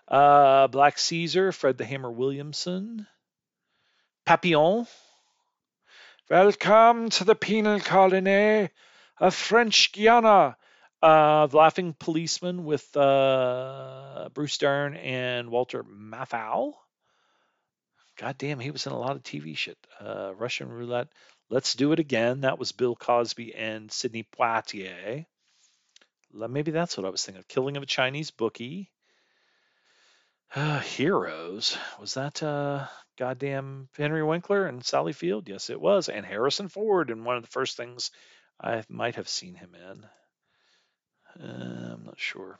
Speaker 1: Uh, Black Caesar, Fred the Hammer Williamson. Papillon. Welcome to the penal colony of French Guiana. Uh, the Laughing Policeman with uh, Bruce Dern and Walter Matthau. God damn, he was in a lot of TV shit. Uh, Russian Roulette. Let's Do It Again. That was Bill Cosby and Sidney Poitier. Maybe that's what I was thinking of. Killing of a Chinese Bookie. Uh, Heroes. Was that uh, goddamn Henry Winkler and Sally Field? Yes, it was. And Harrison Ford in one of the first things I might have seen him in. Uh, I'm not sure.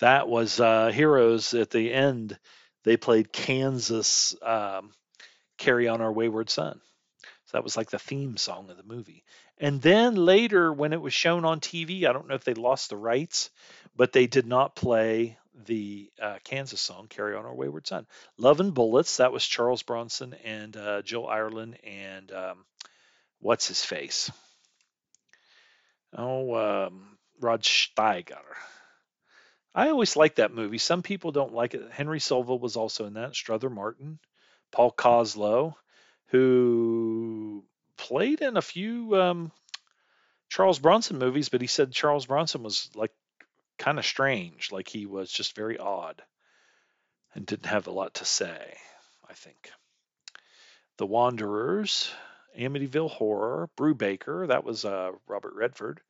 Speaker 1: That was uh, Heroes at the end. They played Kansas um, Carry On Our Wayward Son. So that was like the theme song of the movie. And then later, when it was shown on TV, I don't know if they lost the rights, but they did not play the uh, Kansas song "Carry On Our Wayward Son." "Love and Bullets" that was Charles Bronson and uh, Jill Ireland and um, what's his face? Oh, um, Rod Steiger. I always liked that movie. Some people don't like it. Henry Silva was also in that. Strother Martin, Paul Koslo, who played in a few um, Charles Bronson movies, but he said Charles Bronson was like kind of strange, like he was just very odd and didn't have a lot to say, I think. The Wanderers, Amityville Horror, Brew Brubaker, that was uh, Robert Redford.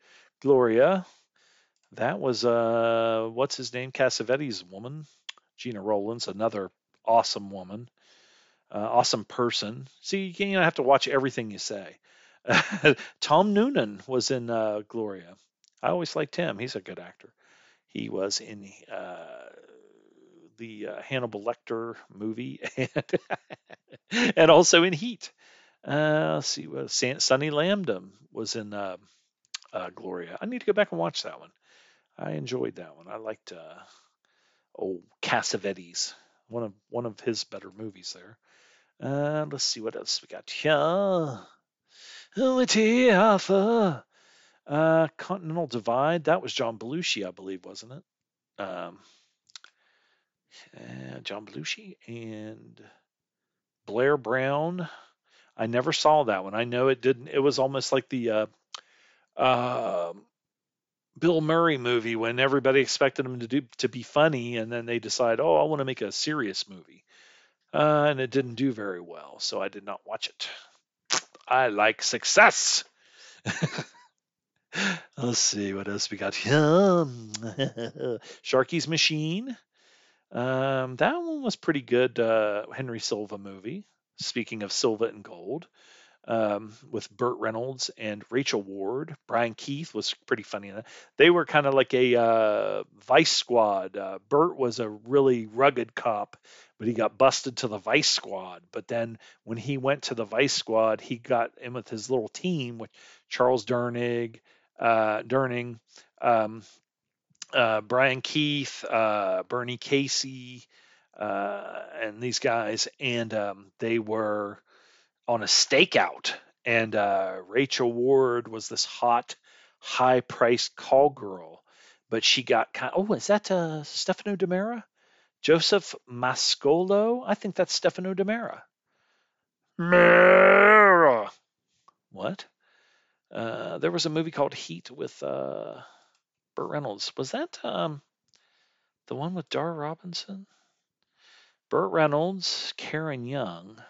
Speaker 1: Gloria, that was uh, what's his name? Cassavetes' woman, Gena Rowlands, another awesome woman, uh, awesome person. See, you don't have to watch everything you say. Tom Noonan was in uh, Gloria. I always liked him. He's a good actor. He was in uh, the uh, Hannibal Lecter movie and, and also in Heat. Uh, see what Sonny Landham was in uh, Gloria. I need to go back and watch that one. I enjoyed that one. I liked uh, old Cassavetes, one of one of his better movies there. Uh, let's see what else we got here. Arthur. Uh, Continental Divide. That was John Belushi, I believe, wasn't it? Um, uh, John Belushi and Blair Brown. I never saw that one. I know it didn't. It was almost like the uh, uh, Bill Murray movie when everybody expected him to do to be funny, and then they decide, oh, I want to make a serious movie, uh, and it didn't do very well, so I did not watch it. I like success. Let's see what else we got. Sharky's Machine. Um, that one was pretty good. Uh, Henry Silva movie. Speaking of Silva and Gold, um, with Burt Reynolds and Rachel Ward. Brian Keith was pretty funny. They were kind of like a uh, Vice Squad. Uh, Burt was a really rugged cop, but he got busted to the Vice Squad. But then when he went to the Vice Squad, he got in with his little team with Charles Durnig, uh, Durning, um, uh, Brian Keith, uh, Bernie Casey, uh, and these guys, and um, they were on a stakeout. And uh, Rachel Ward was this hot, high-priced call girl, but she got kind. Of, oh, is that uh, Stefano DiMera? Joseph Mascolo? I think that's Stefano DiMera. Mera. What? Uh, there was a movie called Heat with uh, Burt Reynolds. Was that um, the one with Dar Robinson? Burt Reynolds, Karen Young,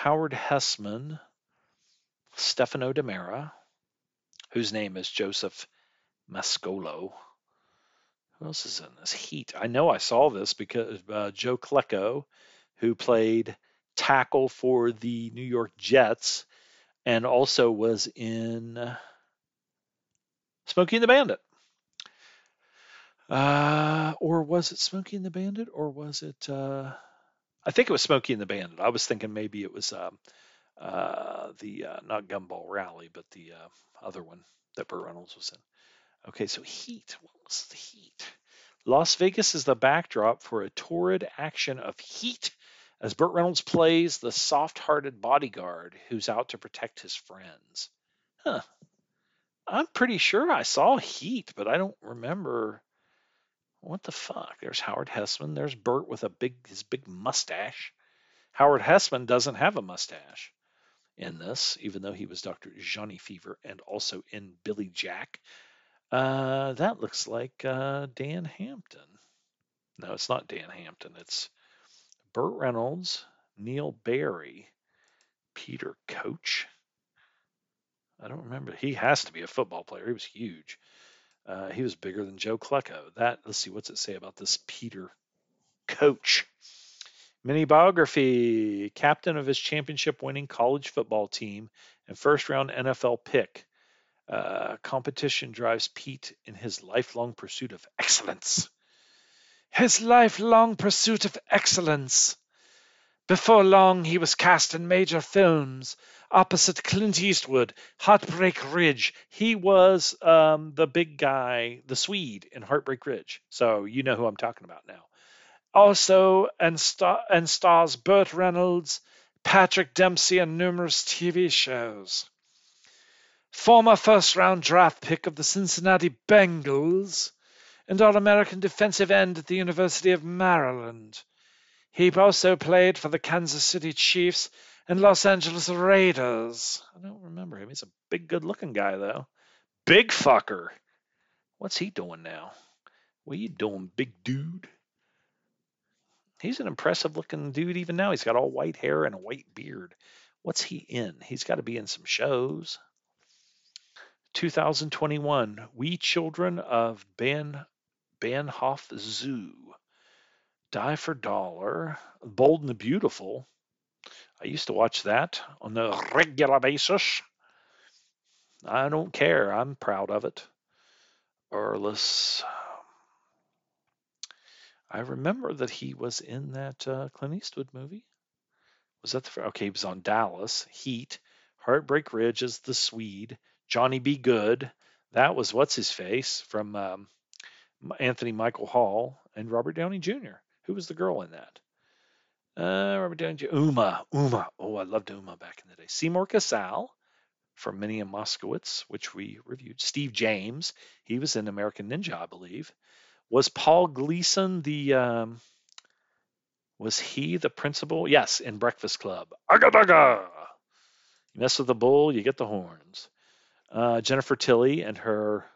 Speaker 1: Howard Hesseman, Stefano DiMera, whose name is Joseph Mascolo. Who else is in this? Heat. I know I saw this because uh, Joe Klecko, who played tackle for the New York Jets and also was in Smokey and the Bandit. Uh, or was it Smokey and the Bandit, or was it? Uh, I think it was Smokey and the Bandit. I was thinking maybe it was um, uh, the uh, not Gumball Rally, but the uh, other one that Burt Reynolds was in. Okay, so Heat. What was the Heat? Las Vegas is the backdrop for a torrid action of heat as Burt Reynolds plays the soft-hearted bodyguard who's out to protect his friends. Huh. I'm pretty sure I saw Heat, but I don't remember what the fuck? There's Howard Hesseman. There's Bert with a big his big mustache. Howard Hesseman doesn't have a mustache in this, even though he was Dr. Johnny Fever and also in Billy Jack. Uh, that looks like uh, Dan Hampton. No, it's not Dan Hampton. It's Burt Reynolds, Neill Barry, Peter Coach. I don't remember. He has to be a football player. He was huge. Uh, he was bigger than Joe Klecko. That let's see what's it say about this Peter Coach. Mini biography: captain of his championship-winning college football team and first-round NFL pick. Uh, competition drives Pete in his lifelong pursuit of excellence. His lifelong pursuit of excellence. Before long, he was cast in major films opposite Clint Eastwood, Heartbreak Ridge. He was um, the big guy, the Swede in Heartbreak Ridge. So you know who I'm talking about now. Also, and, star- and stars Burt Reynolds, Patrick Dempsey, and numerous TV shows. Former first round draft pick of the Cincinnati Bengals and All American defensive end at the University of Maryland. He also played for the Kansas City Chiefs and Los Angeles Raiders. I don't remember him. He's a big, good looking guy, though. Big fucker. What's he doing now? What are you doing, big dude? He's an impressive looking dude even now. He's got all white hair and a white beard. What's he in? He's got to be in some shows. 2021, We Children of Ben Bahnhof Zoo. Die for Dollar, Bold and the Beautiful. I used to watch that on a regular basis. I don't care. I'm proud of it. Erlis. I remember that he was in that uh, Clint Eastwood movie. Was that the okay? He was on Dallas, Heat, Heartbreak Ridge as the Swede, Johnny B. Good. That was what's his face from um, Anthony Michael Hall and Robert Downey Jr. Who was the girl in that? Uh, Robert Downey Jr. Uma, Uma. Oh, I loved Uma back in the day. Seymour Cassel from Minnie and Moskowitz, which we reviewed. Steve James, he was in American Ninja, I believe. Was Paul Gleason the um, was he the principal? Yes, in Breakfast Club. Agadaga. You mess with the bull, you get the horns. Uh, Jennifer Tilly and her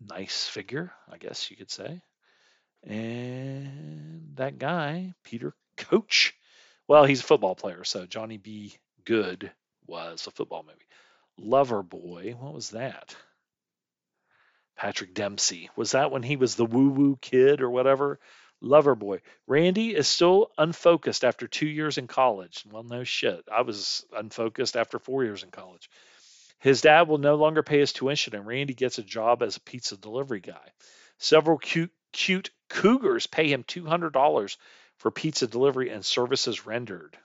Speaker 1: nice figure, I guess you could say. And that guy, Peter Coach. Well, he's a football player, so Johnny B. Good was a football movie. Lover Boy, what was that? Patrick Dempsey. Was that when he was the woo woo kid or whatever? Lover Boy. Randy is still unfocused after two years in college. Well, no shit. I was unfocused after four years in college. His dad will no longer pay his tuition, and Randy gets a job as a pizza delivery guy. Several cute, cute cougars pay him $200 for pizza delivery and services rendered.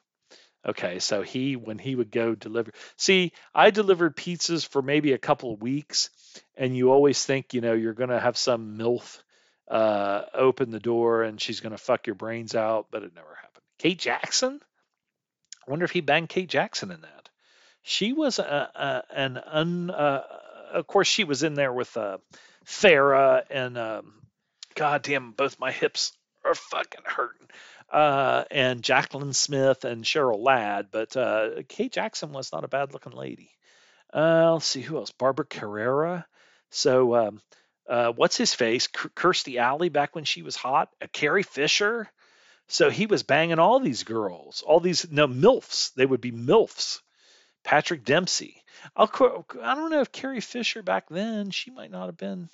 Speaker 1: Okay, so he when he would go deliver. See, I delivered pizzas for maybe a couple of weeks, and you always think you know you're gonna have some milf uh, open the door and she's gonna fuck your brains out, but it never happened. Kate Jackson. I wonder if he banged Kate Jackson in that. She was a, a an un. Uh, of course, she was in there with uh, Farrah and um, goddamn, both my hips are fucking hurting uh, and Jacqueline Smith and Cheryl Ladd, but uh, Kate Jackson was not a bad looking lady. Uh, let's see who else. Barbara Carrera. So um, uh, what's his face? K- Kirstie Alley back when she was hot. Uh, Carrie Fisher. So he was banging all these girls, all these no milfs. They would be milfs. Patrick Dempsey. I'll, quote. I don't know if Carrie Fisher back then. She might not have been.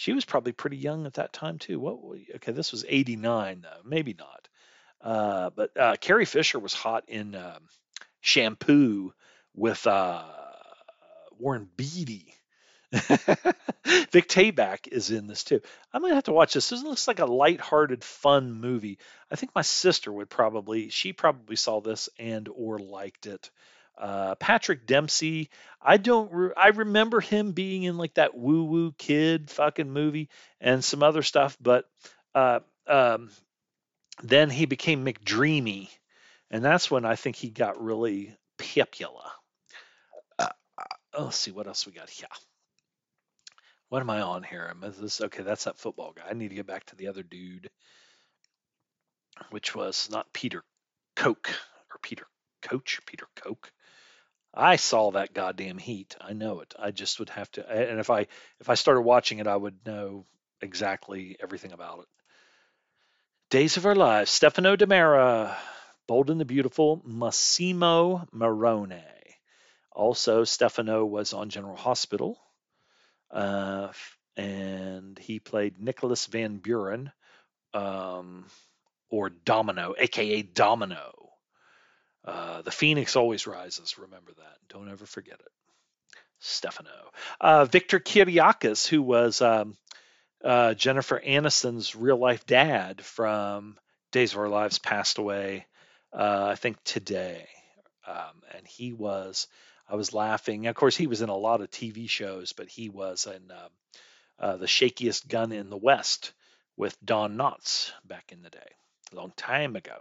Speaker 1: She was probably pretty young at that time too. What? Okay, this was '89 though. Maybe not. Uh, but uh, Carrie Fisher was hot in um, Shampoo with uh, Warren Beatty. Vic Tayback is in this too. I'm gonna have to watch this. This looks like a light-hearted, fun movie. I think my sister would probably, she probably saw this and or liked it. Uh, Patrick Dempsey, I don't, re- I remember him being in like that woo woo kid fucking movie and some other stuff, but uh, um, then he became McDreamy, and that's when I think he got really popular. Uh, uh, let's see what else we got here. What am I on here? Am this okay? That's that football guy. I need to get back to the other dude, which was not Peter Coke or Peter Coach, Peter Coke. I saw that goddamn heat. I know it. I just would have to, and if I if I started watching it, I would know exactly everything about it. Days of Our Lives, Stefano DiMera, Bold and the Beautiful, Massimo Marone. Also, Stefano was on General Hospital, uh, and he played Nicholas Van Buren, um, or Domino, aka Domino. Uh, the Phoenix always rises. Remember that. Don't ever forget it. Stefano. Uh, Victor Kiriakis, who was um, uh, Jennifer Aniston's real life dad from Days of Our Lives passed away, uh, I think today. Um, and he was, I was laughing. Of course, he was in a lot of TV shows, but he was in uh, uh, The Shakiest Gun in the West with Don Knotts back in the day, a long time ago.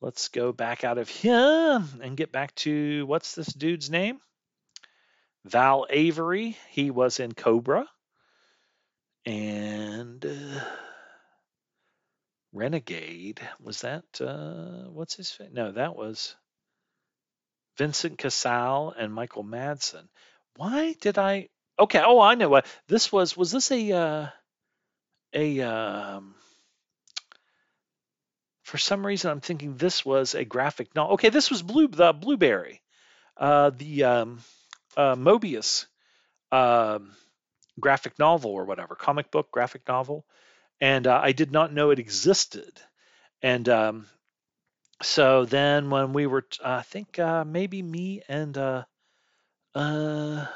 Speaker 1: Let's go back out of here and get back to what's this dude's name? Val Avery. He was in Cobra and uh, Renegade was that uh, what's his face? No, that was Vincent Cassel and Michael Madsen. Why did I? Okay, oh, I know what this was. Was this a uh, a um, for some reason I'm thinking this was a graphic novel. Okay, this was Blue the Blueberry, uh, the um, uh, Moebius. Um, graphic novel or whatever, comic book, graphic novel, and uh, I did not know it existed. And um, so then when we were, I think uh, maybe me and uh, uh,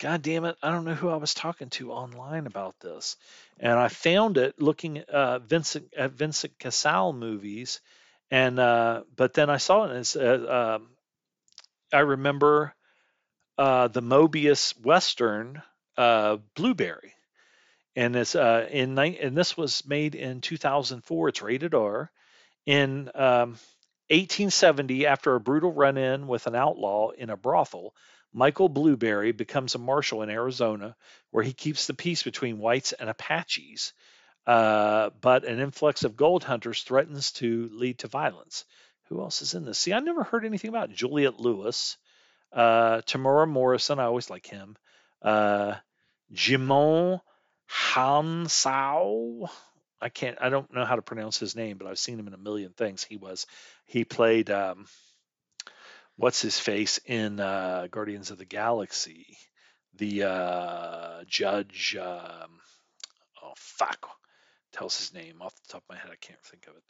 Speaker 1: God damn it, I don't know who I was talking to online about this, and I found it looking at uh, Vincent at Vincent Cassel movies, and uh, but then I saw it and it's, uh, um, I remember uh, the Moebius Western uh, Blueberry, and it's uh, in and this was made in 2004. It's rated R. In um, 1870, after a brutal run-in with an outlaw in a brothel, Michael Blueberry becomes a marshal in Arizona, where he keeps the peace between whites and Apaches. Uh, but an influx of gold hunters threatens to lead to violence. Who else is in this? See, I never heard anything about Juliette Lewis, uh, Morrison. I always like him. Uh, Djimon Hounsou. I can't. I don't know how to pronounce his name, but I've seen him in a million things. He was. He played. Um, what's his face in uh, Guardians of the Galaxy? The uh, judge. Um, oh fuck. Tells his name off the top of my head. I can't think of it.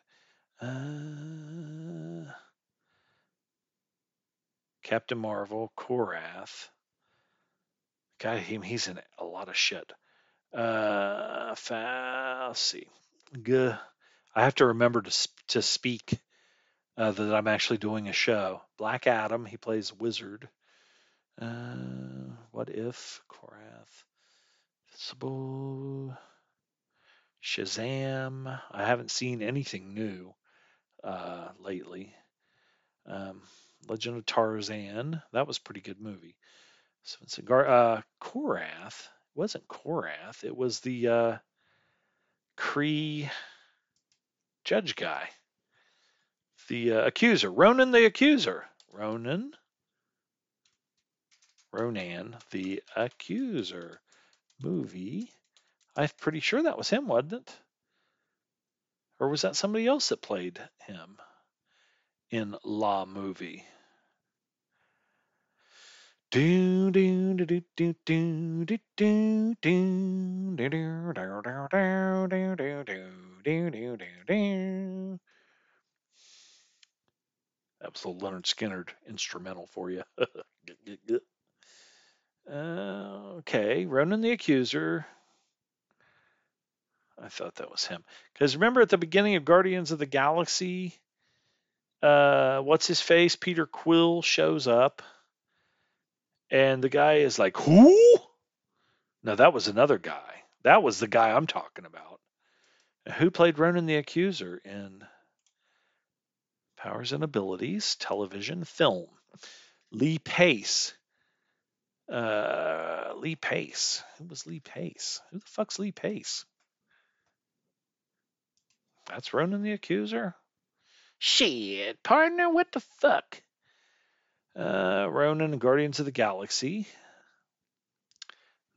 Speaker 1: Uh, Captain Marvel, Korath. God, him, he's in a lot of shit. Uh, fa- let's see. G- I have to remember to to speak uh, that I'm actually doing a show. Black Adam, he plays Wizard. Uh, what if Korath? Visible. Shazam. I haven't seen anything new uh, lately. Um, Legend of Tarzan. That was pretty good movie. So it's a Gar- uh, Korath. It wasn't Korath. It was the uh, Kree judge guy. The uh, accuser. Ronan the accuser. Ronan. Ronan the accuser movie. I'm pretty sure that was him, wasn't it? Or was that somebody else that played him in La Movie? Do do do do do do do do do do do do do do do do do do. That the Lynyrd Skynyrd instrumental for you. uh, okay, Ronan the Accuser. I thought that was him. Because remember at the beginning of Guardians of the Galaxy, uh, what's his face? Peter Quill shows up. And the guy is like, Who? No, that was another guy. That was the guy I'm talking about. who played Ronan the Accuser in Powers and Abilities, television, film? Lee Pace. Uh, Lee Pace. Who was Lee Pace? Who the fuck's Lee Pace? That's Ronan the Accuser? Shit, partner, what the fuck? Uh, Ronan, Guardians of the Galaxy.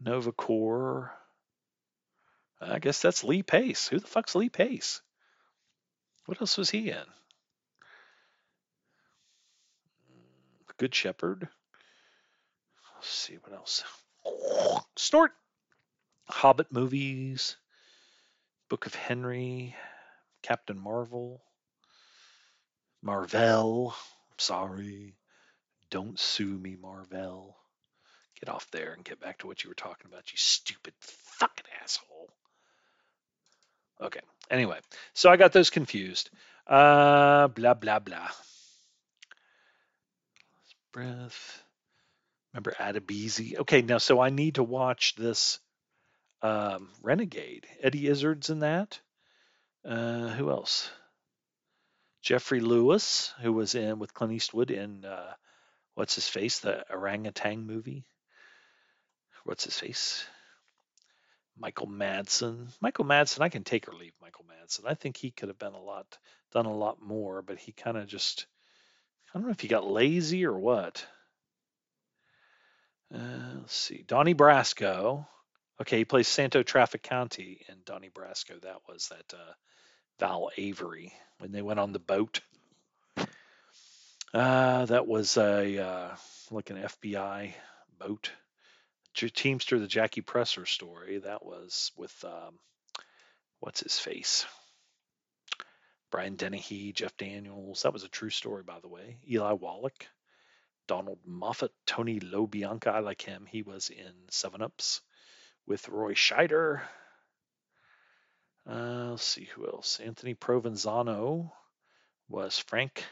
Speaker 1: Nova Corps. I guess that's Lee Pace. Who the fuck's Lee Pace? What else was he in? Good Shepherd. Let's see what else. Snort. Hobbit movies. Book of Henry. Captain Marvel. Marvel. Sorry. Don't sue me, Marvel. Get off there and get back to what you were talking about, you stupid fucking asshole. Okay. Anyway, so I got those confused. Uh, blah blah blah. Breath. Remember Adebisi? Okay, now so I need to watch this um, Renegade. Eddie Izzard's in that. Uh, who else? Geoffrey Lewis, who was in with Clint Eastwood in uh, what's his face, the orangutan movie. What's his face? Michael Madsen. Michael Madsen, I can take or leave Michael Madsen. I think he could have been a lot, done a lot more, but he kind of just, I don't know if he got lazy or what. Uh, let's see. Donnie Brasco. Okay, he plays Santo Trafficante in Donnie Brasco. That was that uh, Val Avery when they went on the boat. Uh, that was a uh, like an FBI boat. Teamster, the Jackie Presser story. That was with um, what's his face, Brian Dennehy, Jeff Daniels. That was a true story, by the way. Eli Wallach. Donald Moffat, Tony LoBianco. I like him. He was in Seven Ups with Roy Scheider. Uh, let's see who else. Anthony Provenzano was Frank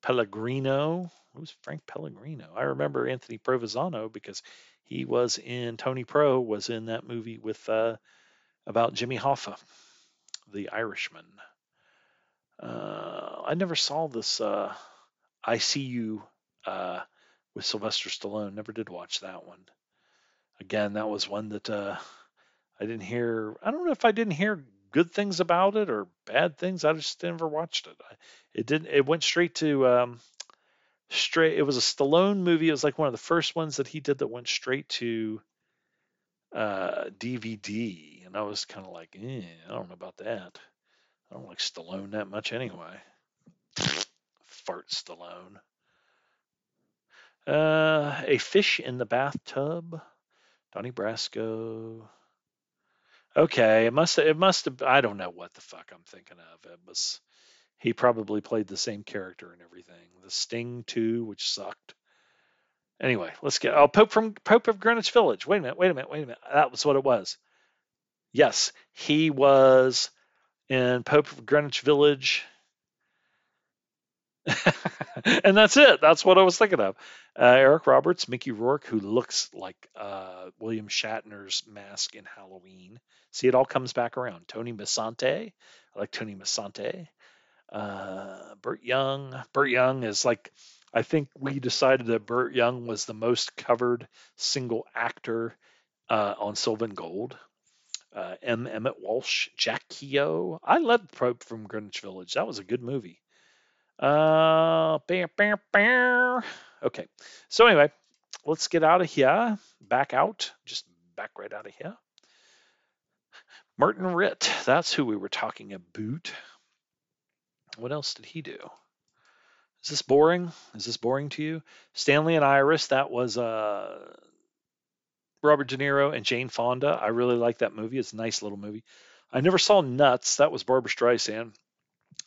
Speaker 1: Pellegrino. Who's Frank Pellegrino? I remember Anthony Provenzano because he was in Tony Pro was in that movie with uh, about Jimmy Hoffa, the Irishman. Uh, I never saw this uh, I See You uh, with Sylvester Stallone. Never did watch that one. Again, that was one that uh, I didn't hear. I don't know if I didn't hear good things about it or bad things. I just never watched it. It didn't. It went straight to um, straight. It was a Stallone movie. It was like one of the first ones that he did that went straight to uh, DVD, and I was kind of like, eh, I don't know about that. I don't like Stallone that much anyway. Fart Stallone. Uh, a fish in the bathtub. Donnie Brasco. Okay, it must it must have I don't know what the fuck I'm thinking of. It was he probably played the same character and everything. The Sting 2, which sucked. Anyway, let's get oh Pope from Pope of Greenwich Village. Wait a minute, wait a minute, wait a minute. That was what it was. Yes, he was in Pope of Greenwich Village. and that's it. That's what I was thinking of. Uh, Eric Roberts, Mickey Rourke, who looks like uh, William Shatner's mask in Halloween. See, it all comes back around. Tony Musante, I like Tony Musante. Uh, Burt Young. Burt Young is like, I think we decided that Burt Young was the most covered single actor uh, on Sylvan Gold. Uh, M. Emmett Walsh, Jack Kehoe. I loved Pope from Greenwich Village. That was a good movie. Uh. Okay. So anyway, let's get out of here. Back out. Just back right out of here. Martin Ritt. That's who we were talking about. What else did he do? Is this boring? Is this boring to you? Stanley and Iris. That was uh, Robert De Niro and Jane Fonda. I really like that movie. It's a nice little movie. I never saw Nuts. That was Barbra Streisand.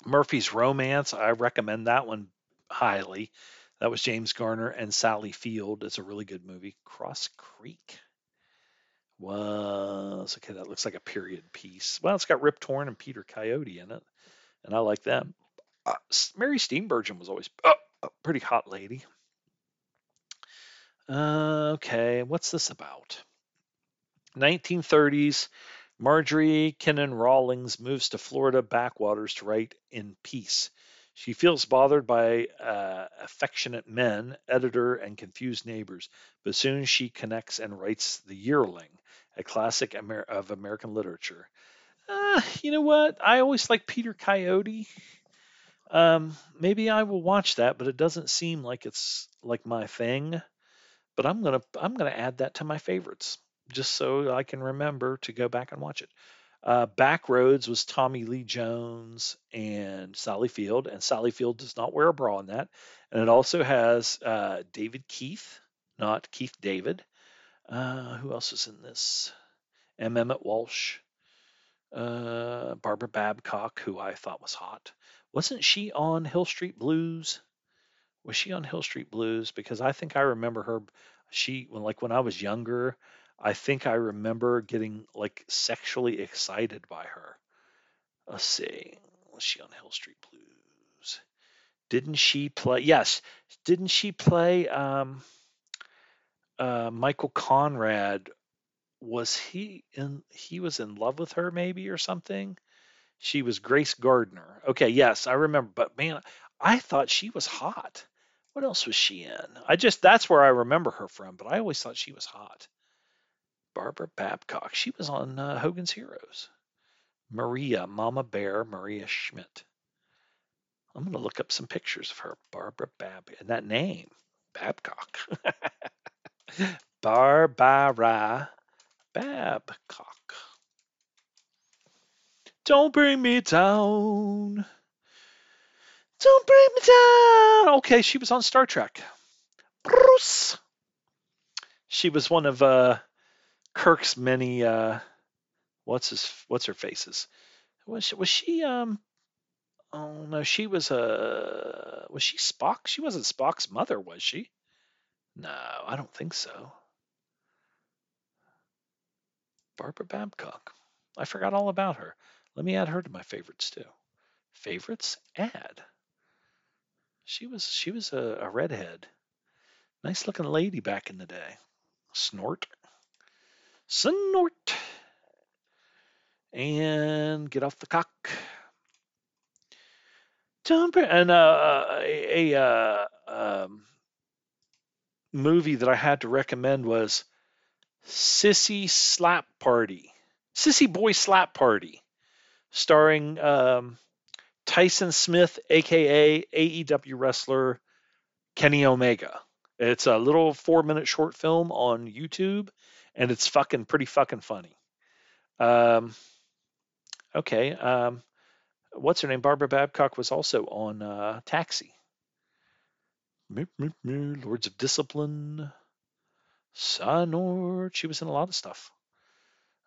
Speaker 1: Murphy's Romance, I recommend that one highly. That was James Garner and Sally Field. It's a really good movie. Cross Creek was okay. That looks like a period piece. Well, it's got Rip Torn and Peter Coyote in it, and I like them. Uh, Mary Steenburgen was always uh, a pretty hot lady. Uh, okay, what's this about? 1930s Marjorie Kinnan Rawlings moves to Florida backwaters to write in peace. She feels bothered by uh, affectionate men, editor, and confused neighbors, but soon she connects and writes The Yearling, a classic Amer- of American literature. Uh, you know what? I always like Peter Coyote. Um, maybe I will watch that, but it doesn't seem like it's like my thing. But I'm gonna I'm gonna add that to my favorites just so I can remember to go back and watch it. Uh, Backroads was Tommy Lee Jones and Sally Field, and Sally Field does not wear a bra in that. And it also has uh, David Keith, not Keith David. Uh, who else is in this? M. Emmett Walsh, uh, Barbara Babcock, who I thought was hot. Wasn't she on Hill Street Blues? Was she on Hill Street Blues? Because I think I remember her. She, like when I was younger, I think I remember getting like sexually excited by her. Let's see. Was she on Hill Street Blues? Didn't she play? Yes. Didn't she play um, uh, Michael Conrad? Was he in? He was in love with her, maybe, or something. She was Grace Gardner. Okay, yes, I remember. But man, I thought she was hot. What else was she in? I just that's where I remember her from. But I always thought she was hot. Barbara Babcock. She was on uh, Hogan's Heroes. Maria, Mama Bear, Maria Schmidt. I'm going to look up some pictures of her. Barbara Bab. And that name, Babcock. Barbara Babcock. Don't bring me down. Don't bring me down. Okay, she was on Star Trek. Bruce. She was one of uh, Kirk's many uh what's his what's her faces was she, was she um oh no she was a uh, was she Spock she wasn't Spock's mother was she No, I don't think so. Barbara Babcock. I forgot all about her. Let me add her to my favorites too. Favorites? Add. She was she was a, a redhead. Nice looking lady back in the day. Snort. Snort. And get off the cock. Jumper and uh, a, a uh, um, movie that I had to recommend was Sissy Slap Party, Sissy Boy Slap Party, starring um, Tyson Smith, aka AEW wrestler Kenny Omega. It's a little four minute short film on YouTube, and it's fucking pretty fucking funny. Um, okay. Um, what's her name? Barbara Babcock was also on uh, Taxi. Lords of Discipline. Sonor. She was in a lot of stuff.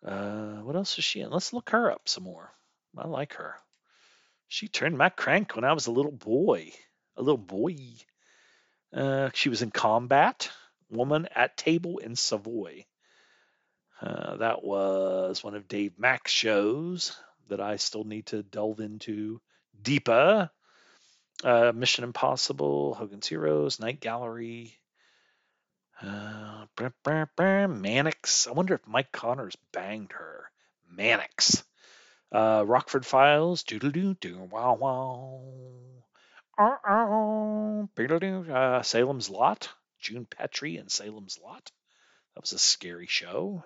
Speaker 1: Uh, what else is she in? Let's look her up some more. I like her. She turned my crank when I was a little boy. A little boy. Uh, she was in Combat, Woman at Table in Savoy. Uh, that was one of Dave Mack's shows that I still need to delve into deeper. Uh, Mission Impossible, Hogan's Heroes, Night Gallery, uh. I wonder if Mike Connors banged her. Mannix. Uh, Rockford Files. Wow wow. Uh, Salem's Lot. June Petrie and Salem's Lot. That was a scary show.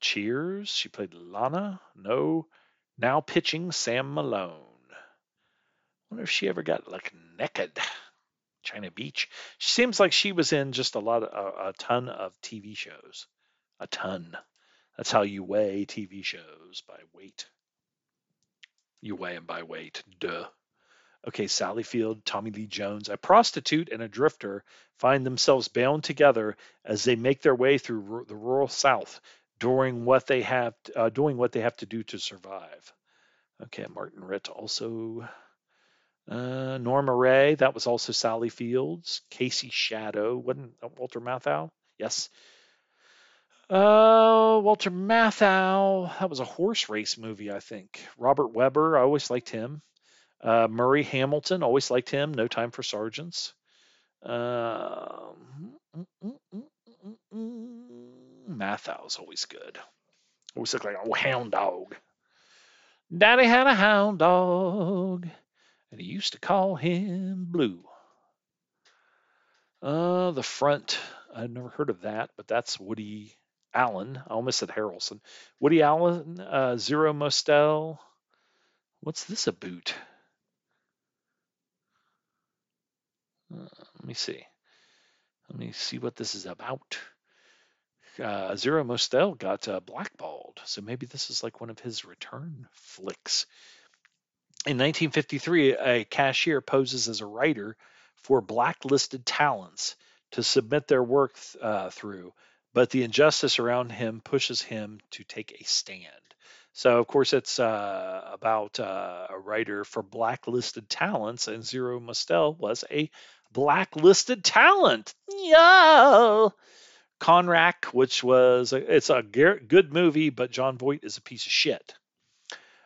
Speaker 1: Cheers. She played Lana. No. Now pitching Sam Malone. Wonder if she ever got like naked. China Beach. She seems like she was in just a lot of a, a ton of TV shows. A ton. That's how you weigh TV shows by weight. You weigh them by weight. Duh. Okay, Sally Field, Tommy Lee Jones, a prostitute and a drifter find themselves bound together as they make their way through the rural South during what they have uh, doing what they have to do to survive. Okay, Martin Ritt also. Uh, Norma Rae, that was also Sally Fields. Casey Shadow, wasn't Walter Matthau? Yes. Uh, Walter Matthau, that was a horse race movie, I think. Robert Webber, I always liked him. Uh, Murray Hamilton, always liked him. No Time for Sergeants. Uh, mm, mm, always good. Always looked like a hound dog. Daddy had a hound dog, and he used to call him Blue. Uh, the front, I've never heard of that, but that's Woody Allen. I almost said Harrelson. Woody Allen, uh, Zero Mostel. What's this a boot? Uh, let me see. Let me see what this is about uh, Zero Mostel got uh, blackballed, so maybe this is like one of his return flicks. In 1953, a cashier poses as a writer for blacklisted talents to submit their work th- uh, through, but the injustice around him pushes him to take a stand. So, of course, it's uh, about uh, a writer for blacklisted talents, and Zero Mostel was a blacklisted talent. Yo! Conrack, which was a, it's a good movie, but Jon Voight is a piece of shit.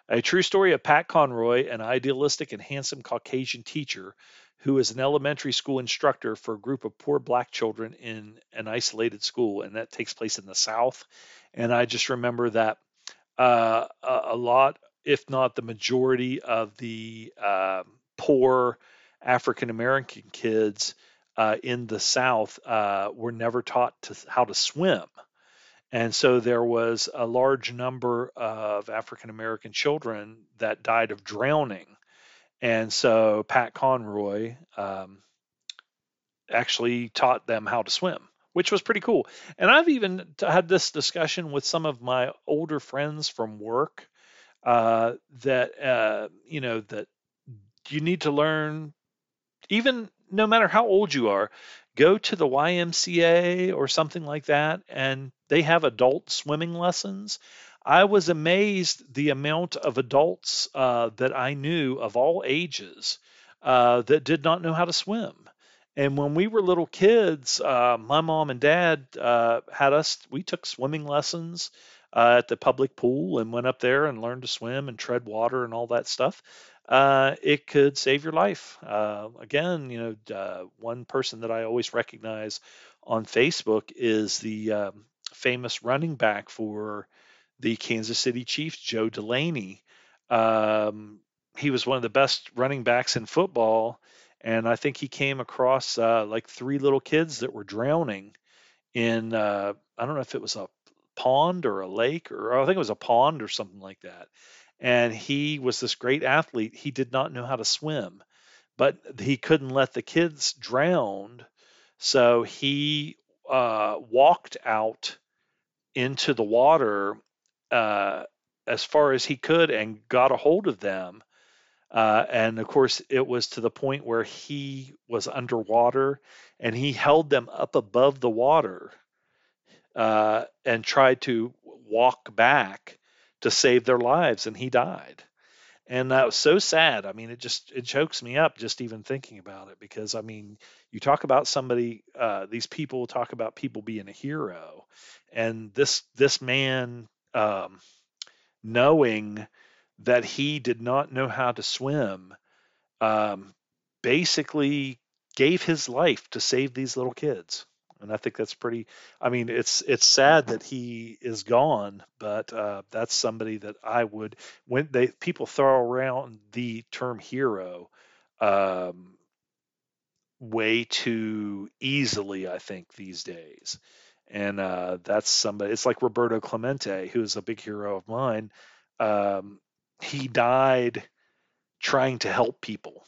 Speaker 1: A true story of Pat Conroy, an idealistic and handsome Caucasian teacher who is an elementary school instructor for a group of poor black children in an isolated school, and that takes place in the South. And I just remember that uh, a lot, if not the majority, of the uh, poor African American kids uh, in the South uh, were never taught to, how to swim. And so there was a large number of African American children that died of drowning. And so Pat Conroy um, actually taught them how to swim, which was pretty cool. And I've even had this discussion with some of my older friends from work uh, that, uh, you know, that you need to learn even no matter how old you are, go to the YMCA or something like that, and they have adult swimming lessons. I was amazed the amount of adults uh, that I knew of all ages uh, that did not know how to swim. And when we were little kids, uh, my mom and dad uh, had us, we took swimming lessons uh, at the public pool and went up there and learned to swim and tread water and all that stuff. Uh, it could save your life. Again, you know, one person that I always recognize on Facebook is the um, famous running back for the Kansas City Chiefs, Joe Delaney. Um, he was one of the best running backs in football and I think he came across uh, like three little kids that were drowning in uh, I don't know if it was a pond or a lake or I think it was a pond or something like that. And he was this great athlete. He did not know how to swim, but he couldn't let the kids drown, so he uh, walked out into the water uh, as far as he could and got a hold of them uh, and of course, it was to the point where he was underwater and he held them up above the water uh, and tried to walk back to save their lives, and he died. And that was so sad. I mean, it just it chokes me up just even thinking about it because I mean, you talk about somebody, uh, these people talk about people being a hero, and this this man um, knowing that he did not know how to swim um, basically gave his life to save these little kids. And i think that's pretty i mean it's it's sad that he is gone but uh, that's somebody that i would when they people throw around the term hero um, way too easily i think these days and uh, that's somebody it's like roberto clemente who is a big hero of mine um, he died trying to help people.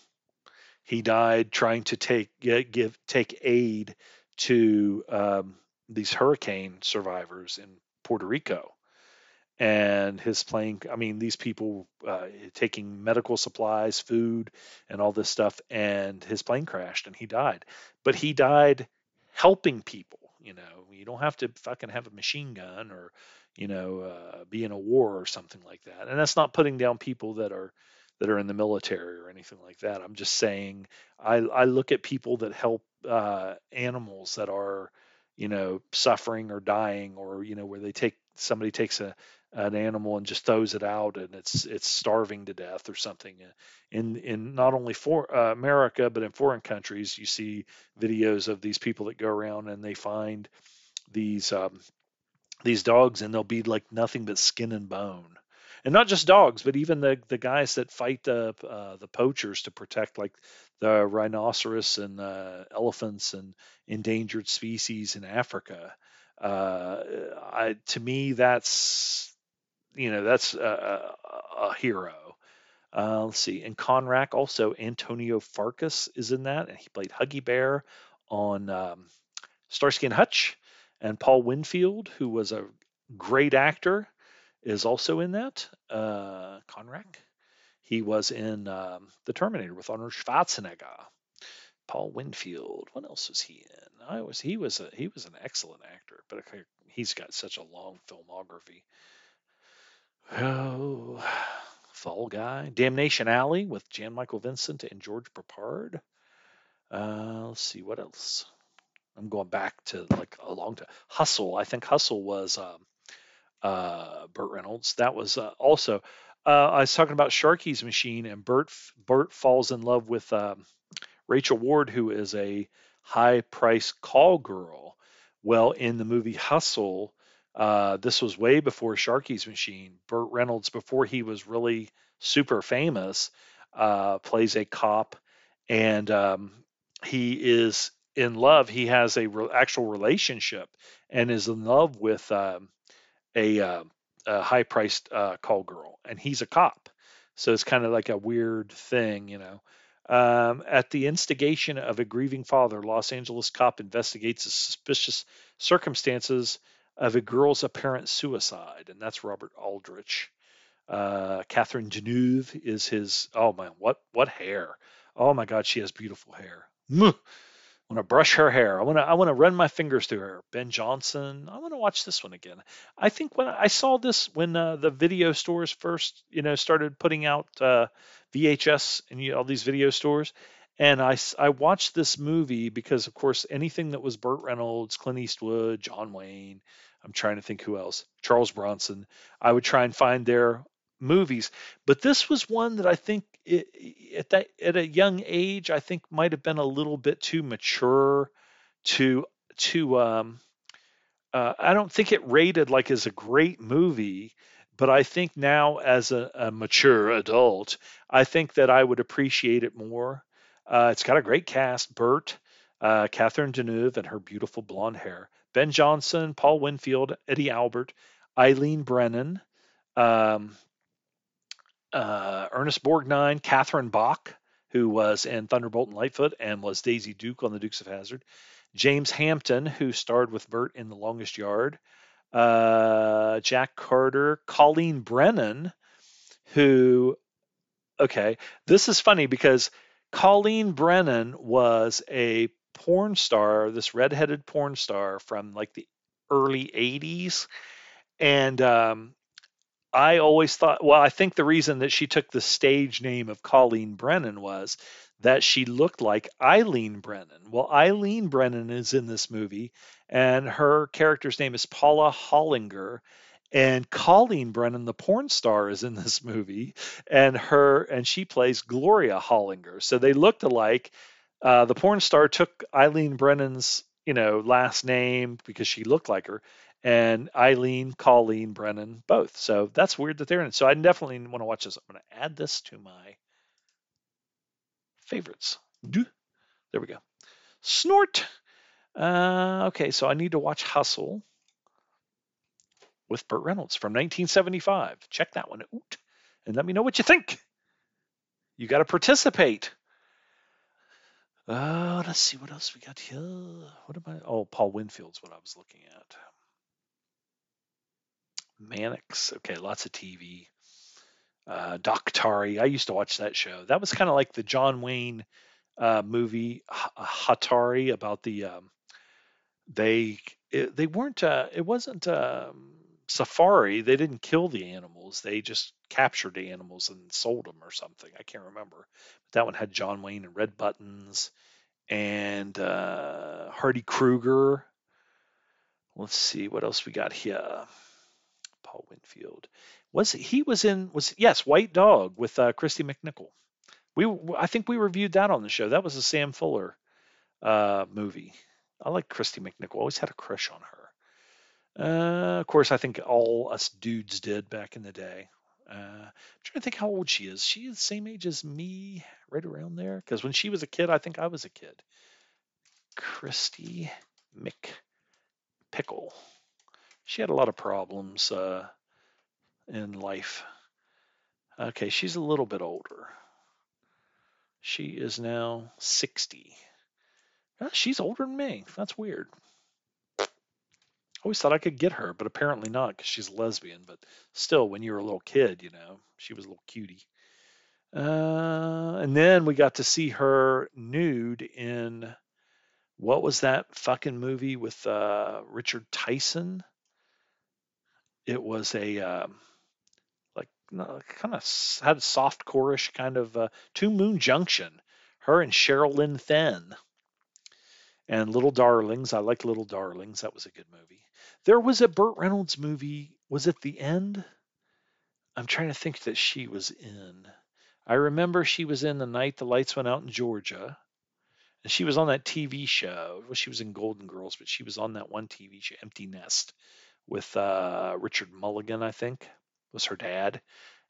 Speaker 1: He died trying to take give take aid to um, these hurricane survivors in Puerto Rico, and his plane. I mean, these people uh, taking medical supplies, food, and all this stuff, and his plane crashed and he died. But he died helping people. You know, you don't have to fucking have a machine gun or you know, uh, be in a war or something like that. And that's not putting down people that are that are in the military or anything like that. I'm just saying I, I look at people that help uh, animals that are, you know, suffering or dying, or you know, where they take somebody takes a an animal and just throws it out and it's it's starving to death or something. In in not only for uh, America but in foreign countries, you see videos of these people that go around and they find these um, these dogs and they'll be like nothing but skin and bone and not just dogs but even the the guys that fight the uh, the poachers to protect like the rhinoceros and uh, elephants and endangered species in Africa uh, I, to me that's you know that's a, a, a hero uh, let's see and Conrack also Antonio Fargas is in that and he played Huggy Bear on um, Starsky and Hutch and Paul Winfield, who was a great actor, is also in that. Uh, Conrack. He was in um, The Terminator with Arnold Schwarzenegger. Paul Winfield. What else was he in? I was he was a he was an excellent actor, but he's got such a long filmography. Oh, Fall Guy, Damnation Alley with Jan Michael Vincent and George Peppard. Uh, let's see what else. I'm going back to like a long time. Hustle, I think Hustle was um, uh, Burt Reynolds. That was uh, also. Uh, I was talking about Sharky's Machine, and Burt Burt falls in love with um, Rachel Ward, who is a high price call girl. Well, in the movie Hustle, uh, this was way before Sharky's Machine. Burt Reynolds, before he was really super famous, uh, plays a cop, and um, he is in love. He has a re- actual relationship and is in love with um, a, uh, a high-priced uh, call girl, and he's a cop. So it's kind of like a weird thing, you know. Um, at the instigation of a grieving father, Los Angeles cop investigates the suspicious circumstances of a girl's apparent suicide, and that's Robert Aldrich. Uh, Catherine Deneuve is his. Oh man, what what hair! Oh my God, she has beautiful hair. I want to brush her hair. I want to I want to run my fingers through her. Ben Johnson. I want to watch this one again. I think when I saw this when uh, the video stores first, you know, started putting out uh, VHS and you all these video stores, And I, I watched this movie because, of course, anything that was Burt Reynolds, Clint Eastwood, John Wayne, I'm trying to think who else, Charles Bronson, I would try and find their movies. But this was one that I think it, at that at a young age, I think might have been a little bit too mature to to um, uh, I don't think it rated like as a great movie, but I think now as a, a mature adult, I think that I would appreciate it more. Uh, it's got a great cast: Burt, uh, Catherine Deneuve, and her beautiful blonde hair. Ben Johnson, Paul Winfield, Eddie Albert, Eileen Brennan, um, uh, Ernest Borgnine, Catherine Bach, who was in Thunderbolt and Lightfoot and was Daisy Duke on the Dukes of Hazzard, James Hampton, who starred with Burt in The Longest Yard, uh, Jack Carter, Colleen Brennan, who, okay, this is funny because Colleen Brennan was a porn star, this redheaded porn star from like the early 80s. And um, I always thought, well, I think the reason that she took the stage name of Colleen Brennan was that she looked like Eileen Brennan. Well, Eileen Brennan is in this movie, and her character's name is Paula Hollinger. And Colleen Brennan, the porn star, is in this movie, and her and she plays Gloria Hollinger. So they looked alike. Uh, the porn star took Eileen Brennan's, you know, last name because she looked like her, and Eileen, Colleen, Brennan, both. So that's weird that they're in it. So I definitely want to watch this. I'm going to add this to my favorites. There we go. Snort. Uh, okay, so I need to watch Hustle with Burt Reynolds from 1975. Check that one out and let me know what you think. You got to participate. Uh, let's see what else we got here. What am I? Oh, Paul Winfield's what I was looking at. Mannix. Okay, lots of TV. Uh, Daktari. I used to watch that show. That was kind of like the John Wayne uh, movie Hatari about the um, they it, they weren't uh, it wasn't um, safari. They didn't kill the animals. They just captured the animals and sold them or something. I can't remember. But that one had John Wayne and Red Buttons and uh, Hardy Kruger. Let's see what else we got here. Paul Winfield. Was he was in was yes White Dog with uh, Kristy McNichol. We I think we reviewed that on the show. That was a Sam Fuller uh, movie. I like Kristy McNichol. Always had a crush on her. Uh, of course, I think all us dudes did back in the day. Uh, I'm trying to think how old she is. She is the same age as me, right around there. Because when she was a kid, I think I was a kid. Kristy McPickle she had a lot of problems uh, in life. Okay, she's a little bit older. She is now 60. Ah, she's older than me. That's weird. Always thought I could get her, but apparently not because she's a lesbian. But still, when you were a little kid, you know, she was a little cutie. Uh, and then we got to see her nude in what was that fucking movie with uh, Richard Tyson? it was a um, like kind of had soft chorish kind of uh, Two Moon Junction. Her and Sherilyn Fenn. And Little Darlings. I like Little Darlings. That was a good movie. There was a Burt Reynolds movie. Was it The End? I'm trying to think that she was in. I remember she was in The Night the Lights Went Out in Georgia. And she was on that TV show. Well, she was in Golden Girls, but she was on that one TV show, Empty Nest with uh, Richard Mulligan, I think, was her dad.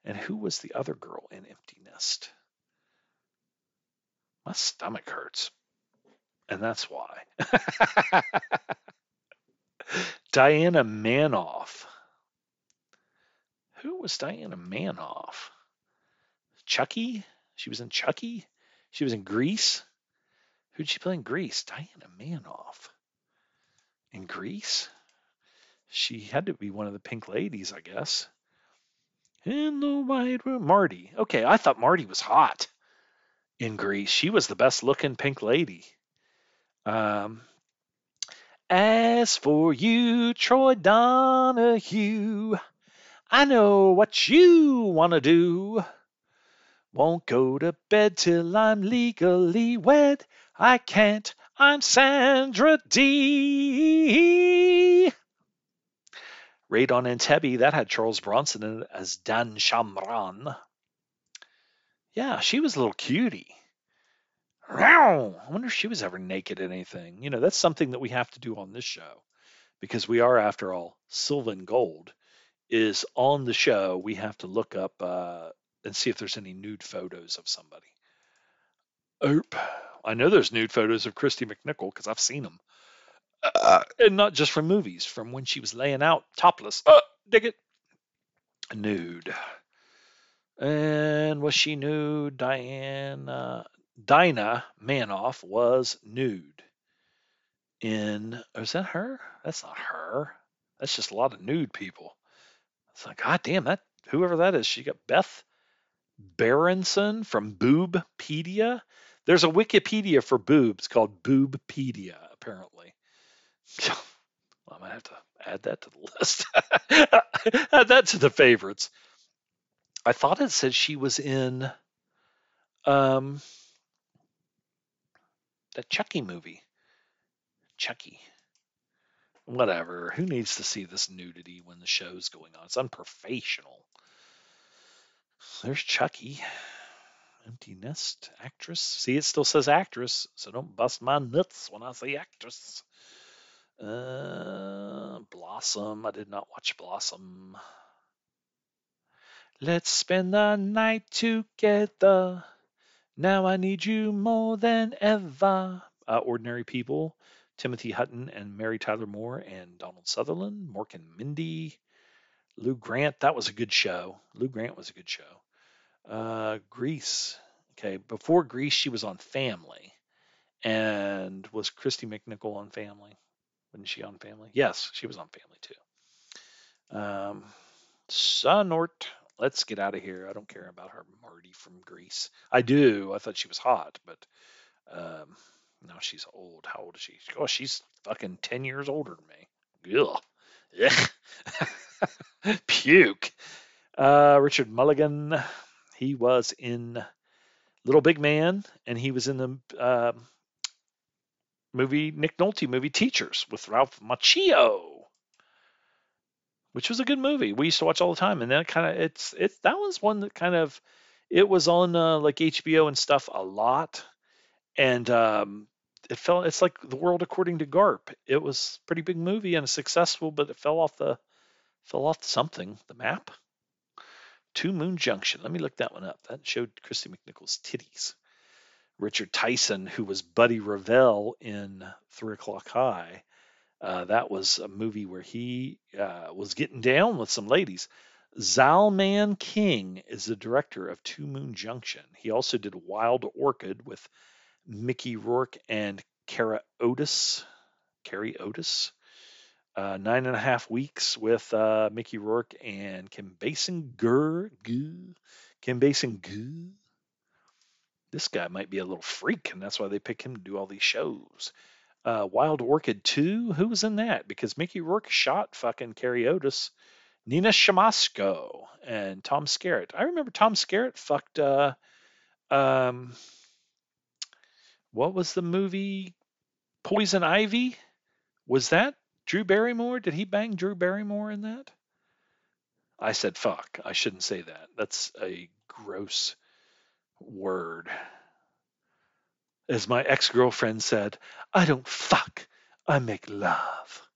Speaker 1: And who was the other girl in Empty Nest? My stomach hurts. And that's why. Diana Manoff. Who was Diana Manoff? Chucky? She was in Chucky? She was in Grease? Who'd she play in Grease? Diana Manoff. In Grease? She had to be one of the pink ladies, I guess. In the white room. Marty. Okay, I thought Marty was hot in Grease. She was the best looking pink lady. Um, as for you, Troy Donahue, I know what you want to do. Won't go to bed till I'm legally wed. I can't. I'm Sandra Dee. Raid on Entebbe, that had Charles Bronson in it as Dan Shomron. Yeah, she was a little cutie. I wonder if she was ever naked in anything. You know, that's something that we have to do on this show because we are, after all, Sylvan Gold is on the show. We have to look up uh, and see if there's any nude photos of somebody. Oop. I know there's nude photos of Kristy McNichol because I've seen them. Uh, and not just from movies, from when she was laying out topless. Oh, dig it. Nude. And was she nude? Diane, uh, Dinah Manoff was nude. In, is that her? That's not her. That's just a lot of nude people. It's like, God damn, that whoever that is, she got Beth Berenson from Boobpedia. There's a Wikipedia for boobs called Boobpedia, apparently. Well, I might have to add that to the list. add that to the favorites. I thought it said she was in um, that Chucky movie. Chucky. Whatever. Who needs to see this nudity when the show's going on? It's unprofessional. There's Chucky. Empty nest actress. See, it still says actress, so don't bust my nuts when I say actress. Uh, Blossom. I did not watch Blossom. Let's spend the night together. Now I need you more than ever. Uh, Ordinary People. Timothy Hutton and Mary Tyler Moore and Donald Sutherland. Mork and Mindy. Lou Grant. That was a good show. Lou Grant was a good show. Uh, Grease. Okay, before Grease, she was on Family. And was Kristy McNichol on Family? Wasn't she on Family? Yes, she was on Family too. Um, Sonort. Let's get out of here. I don't care about her Marty from Grease. I do. I thought she was hot, but um, now she's old. How old is she? Oh, she's fucking 10 years older than me. Ugh. Puke. Uh, Richard Mulligan. He was in Little Big Man, and he was in the uh, movie Nick Nolte movie Teachers with Ralph Macchio, which was a good movie. We used to watch all the time, and then kind of it's it's that was one that kind of it was on uh, like HBO and stuff a lot, and um, it fell. It's like The World According to Garp. It was pretty big movie and successful, but it fell off the fell off something the map. Two Moon Junction. Let me look that one up. That showed Kristy McNichol's titties. Richard Tyson, who was Buddy Revell in Three O'clock High. Uh, that was a movie where he uh, was getting down with some ladies. Zalman King is the director of Two Moon Junction. He also did Wild Orchid with Mickey Rourke and Kara Otis. Carrie Otis. Uh, nine and a half weeks with uh, Mickey Rourke and Kim Basinger. Kim Basinger this guy might be a little freak, and that's why they pick him to do all these shows. Uh, Wild Orchid 2, who was in that? Because Mickey Rourke shot fucking Carrie Otis, Nina Siemaszko, and Tom Skerritt. I remember Tom Skerritt fucked, uh, um, what was the movie? Poison Ivy? Was that Drew Barrymore? Did he bang Drew Barrymore in that? I said fuck. I shouldn't say that. That's a gross word. As my ex girlfriend said, I don't fuck, I make love.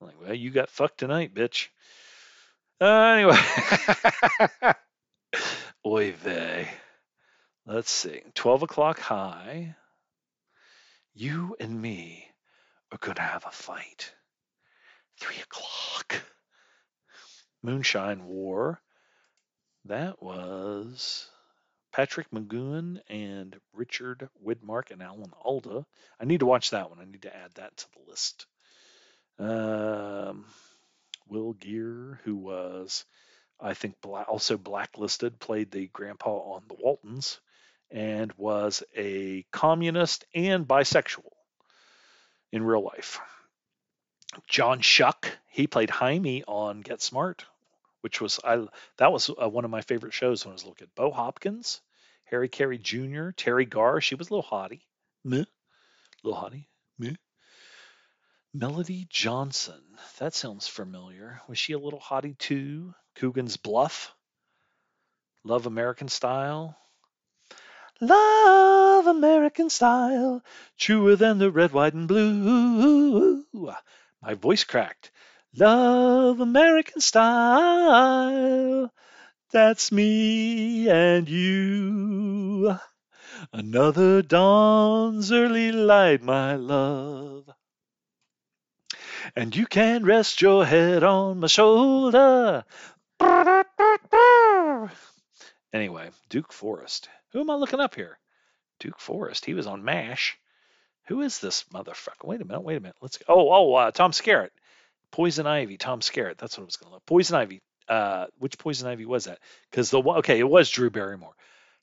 Speaker 1: I'm like, well, you got fucked tonight, bitch. Uh, anyway, oy vey. Let's see. 12 o'clock high. You and me are going to have a fight. 3 o'clock. Moonshine War. That was Patrick McGoohan and Richard Widmark and Alan Alda. I need to watch that one. I need to add that to the list. Um, Will Geer, who was, I think, black, also blacklisted, played the grandpa on The Waltons, and was a communist and bisexual in real life. John Schuck, he played Jaime on Get Smart, which was I that was uh, one of my favorite shows when I was looking. At Bo Hopkins, Harry Carey Jr., Teri Garr. She was a little hottie. Meh. Little hottie. Meh. Melodie Johnson. That sounds familiar. Was she a little hottie too? Coogan's Bluff. Love American Style. Love American Style. Truer than the red, white, and blue. My voice cracked. Love American Style. That's me and you. Another dawn's early light, my love. And you can rest your head on my shoulder. Anyway, Duke Forrest. Who am I looking up here? Duke Forrest. He was on MASH. Who is this motherfucker? Wait a minute. Wait a minute. Let's go. Oh, oh, uh, Tom Skerritt. Poison Ivy. Tom Skerritt. That's what I was going to look. Poison Ivy. Uh, which Poison Ivy was that? Because the okay, it was Drew Barrymore.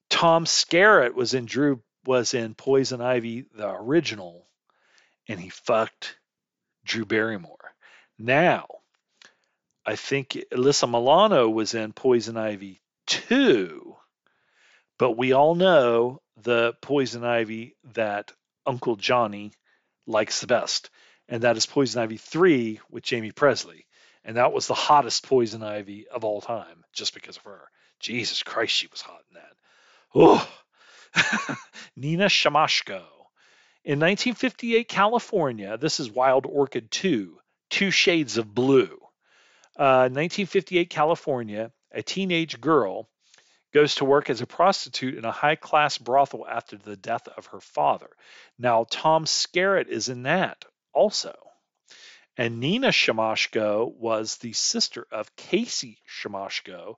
Speaker 1: Tom Skerritt was in Drew was in Poison Ivy, the original, and he fucked Drew Barrymore. Now, I think Alyssa Milano was in Poison Ivy 2, but we all know the Poison Ivy that Uncle Johnny likes the best, and that is Poison Ivy 3 with Jaime Pressly. And that was the hottest Poison Ivy of all time, just because of her. Jesus Christ, she was hot in that. Oh, Nina Siemaszko. In 1958 California, this is Wild Orchid 2, Two Shades of Blue. Uh, 1958 California, a teenage girl goes to work as a prostitute in a high class brothel after the death of her father. Now, Tom Skerritt is in that also. And Nina Siemaszko was the sister of Casey Siemaszko,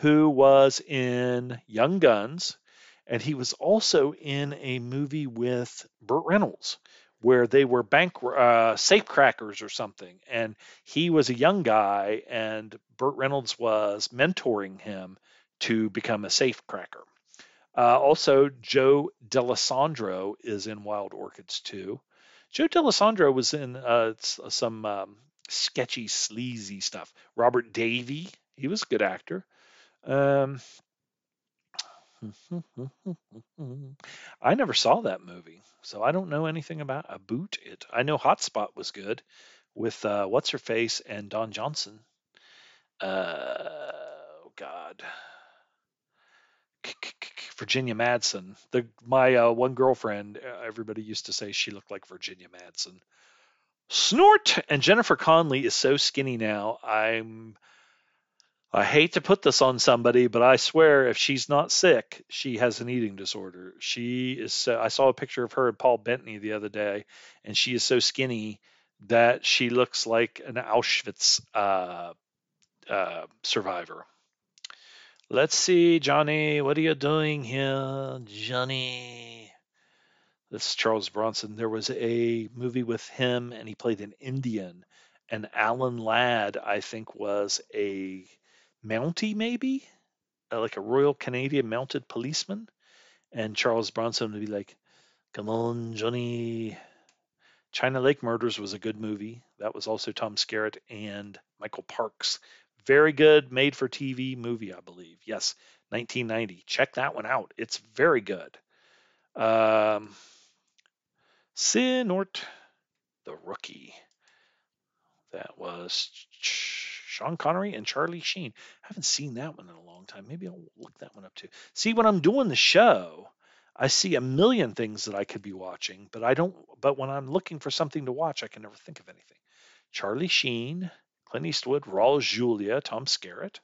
Speaker 1: who was in Young Guns, and he was also in a movie with Burt Reynolds where they were bank uh, safe crackers or something, and he was a young guy, and Burt Reynolds was mentoring him to become a safe cracker. Uh, also, Joe Dallesandro is in Wild Orchids too. Joe Dallesandro was in uh, some um, sketchy, sleazy stuff. Robert Davi, he was a good actor. Um, I never saw that movie, so I don't know anything about about it. I know Hotspot was good with uh, what's her face and Don Johnson. Uh, oh God, Virginia Madsen. The my uh, one girlfriend. Uh, everybody used to say she looked like Virginia Madsen. Snort and Jennifer Connelly is so skinny now. I'm I hate to put this on somebody, but I swear if she's not sick, she has an eating disorder. She is so, I saw a picture of her and Paul Bettany the other day, and she is so skinny that she looks like an Auschwitz uh, uh, survivor. Let's see, Johnny, what are you doing here, Johnny? This is Charles Bronson. There was a movie with him, and he played an Indian. And Alan Ladd, I think, was a Mountie, maybe uh, like a Royal Canadian Mounted Policeman, and Charles Bronson would be like, "Come on, Johnny." China Lake Murders was a good movie. That was also Tom Skerritt and Michael Parks. Very good made for TV movie, I believe. Yes, 1990. Check that one out. It's very good. Um, Sinort, the rookie. That was Sean Connery and Charlie Sheen. I haven't seen that one in a long time. Maybe I'll look that one up too. See, when I'm doing the show, I see a million things that I could be watching, but I don't. But when I'm looking for something to watch, I can never think of anything. Charlie Sheen, Clint Eastwood, Raul Julia, Tom Skerritt.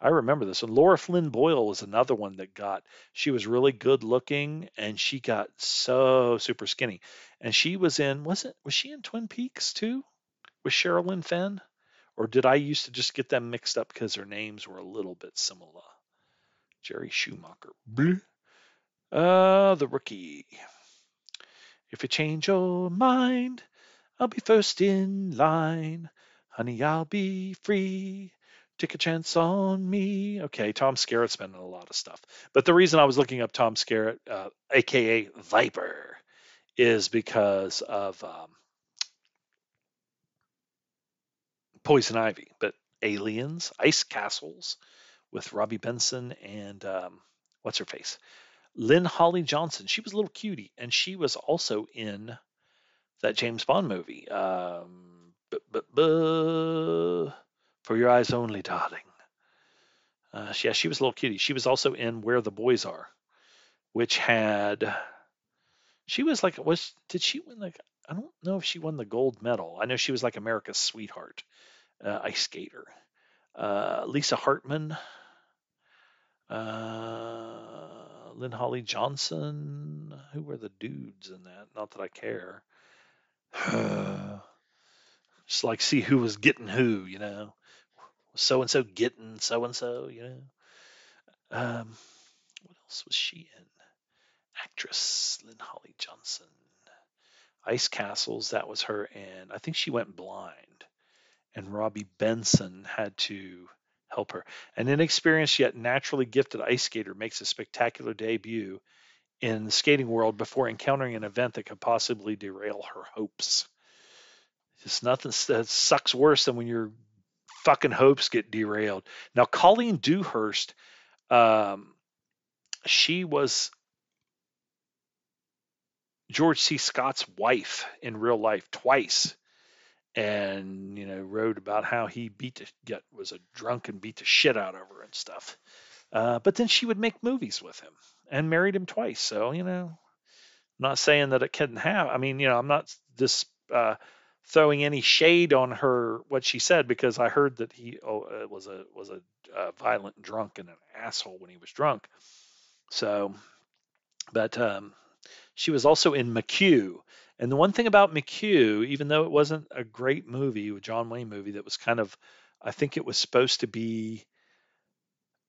Speaker 1: I remember this. And Laura Flynn Boyle was another one that got. She was really good looking, and she got so super skinny. And she was in. Was it? Was she in Twin Peaks too? With Sherilyn Fenn? Or did I used to just get them mixed up because their names were a little bit similar? Jerry Schumacher. Bleh. Uh, the rookie. If you change your mind, I'll be first in line. Honey, I'll be free. Take a chance on me. Okay, Tom Skerritt's been in a lot of stuff. But the reason I was looking up Tom Skerritt, uh, aka Viper, is because of um, Poison Ivy, but Aliens, Ice Castles with Robby Benson and um, what's her face? Lynn Holly Johnson. She was a little cutie, and she was also in that James Bond movie. Um, for your eyes only, darling. Uh, yeah, she was a little cutie. She was also in Where the Boys Are, which had. She was like, was did she win like? I don't know if she won the gold medal. I know she was like America's sweetheart, uh, ice skater. Uh, Lisa Hartman, uh, Lynn Holly Johnson. Who were the dudes in that? Not that I care. Just like see who was getting who, you know. So and so getting so and so, you know. Um, what else was she in? Actress Lynn Holly Johnson. Ice Castles, that was her, and I think she went blind. And Robby Benson had to help her. An inexperienced yet naturally gifted ice skater makes a spectacular debut in the skating world before encountering an event that could possibly derail her hopes. It's nothing that sucks worse than when your fucking hopes get derailed. Now, Colleen Dewhurst, um, she was George C. Scott's wife in real life twice, and you know wrote about how he beat the, get was a drunk and beat the shit out of her and stuff. Uh, but then she would make movies with him and married him twice. So you know, I'm not saying that it couldn't have. I mean, you know, I'm not this uh, throwing any shade on her what she said because I heard that he oh, uh, was a was a uh, violent drunk and an asshole when he was drunk. So, but um, she was also in McQ. And the one thing about McQ, even though it wasn't a great movie, a John Wayne movie that was kind of, I think it was supposed to be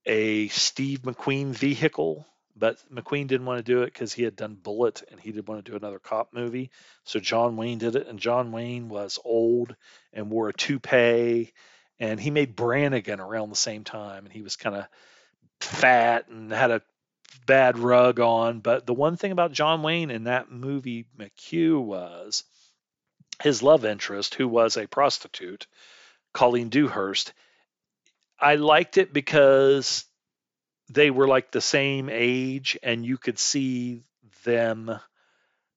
Speaker 1: a Steve McQueen vehicle but McQueen didn't want to do it because he had done Bullitt and he didn't want to do another cop movie. So John Wayne did it, and John Wayne was old and wore a toupee, and he made Brannigan around the same time, and he was kind of fat and had a bad rug on. But the one thing about John Wayne in that movie McQ was his love interest, who was a prostitute, Colleen Dewhurst. I liked it because they were like the same age and you could see them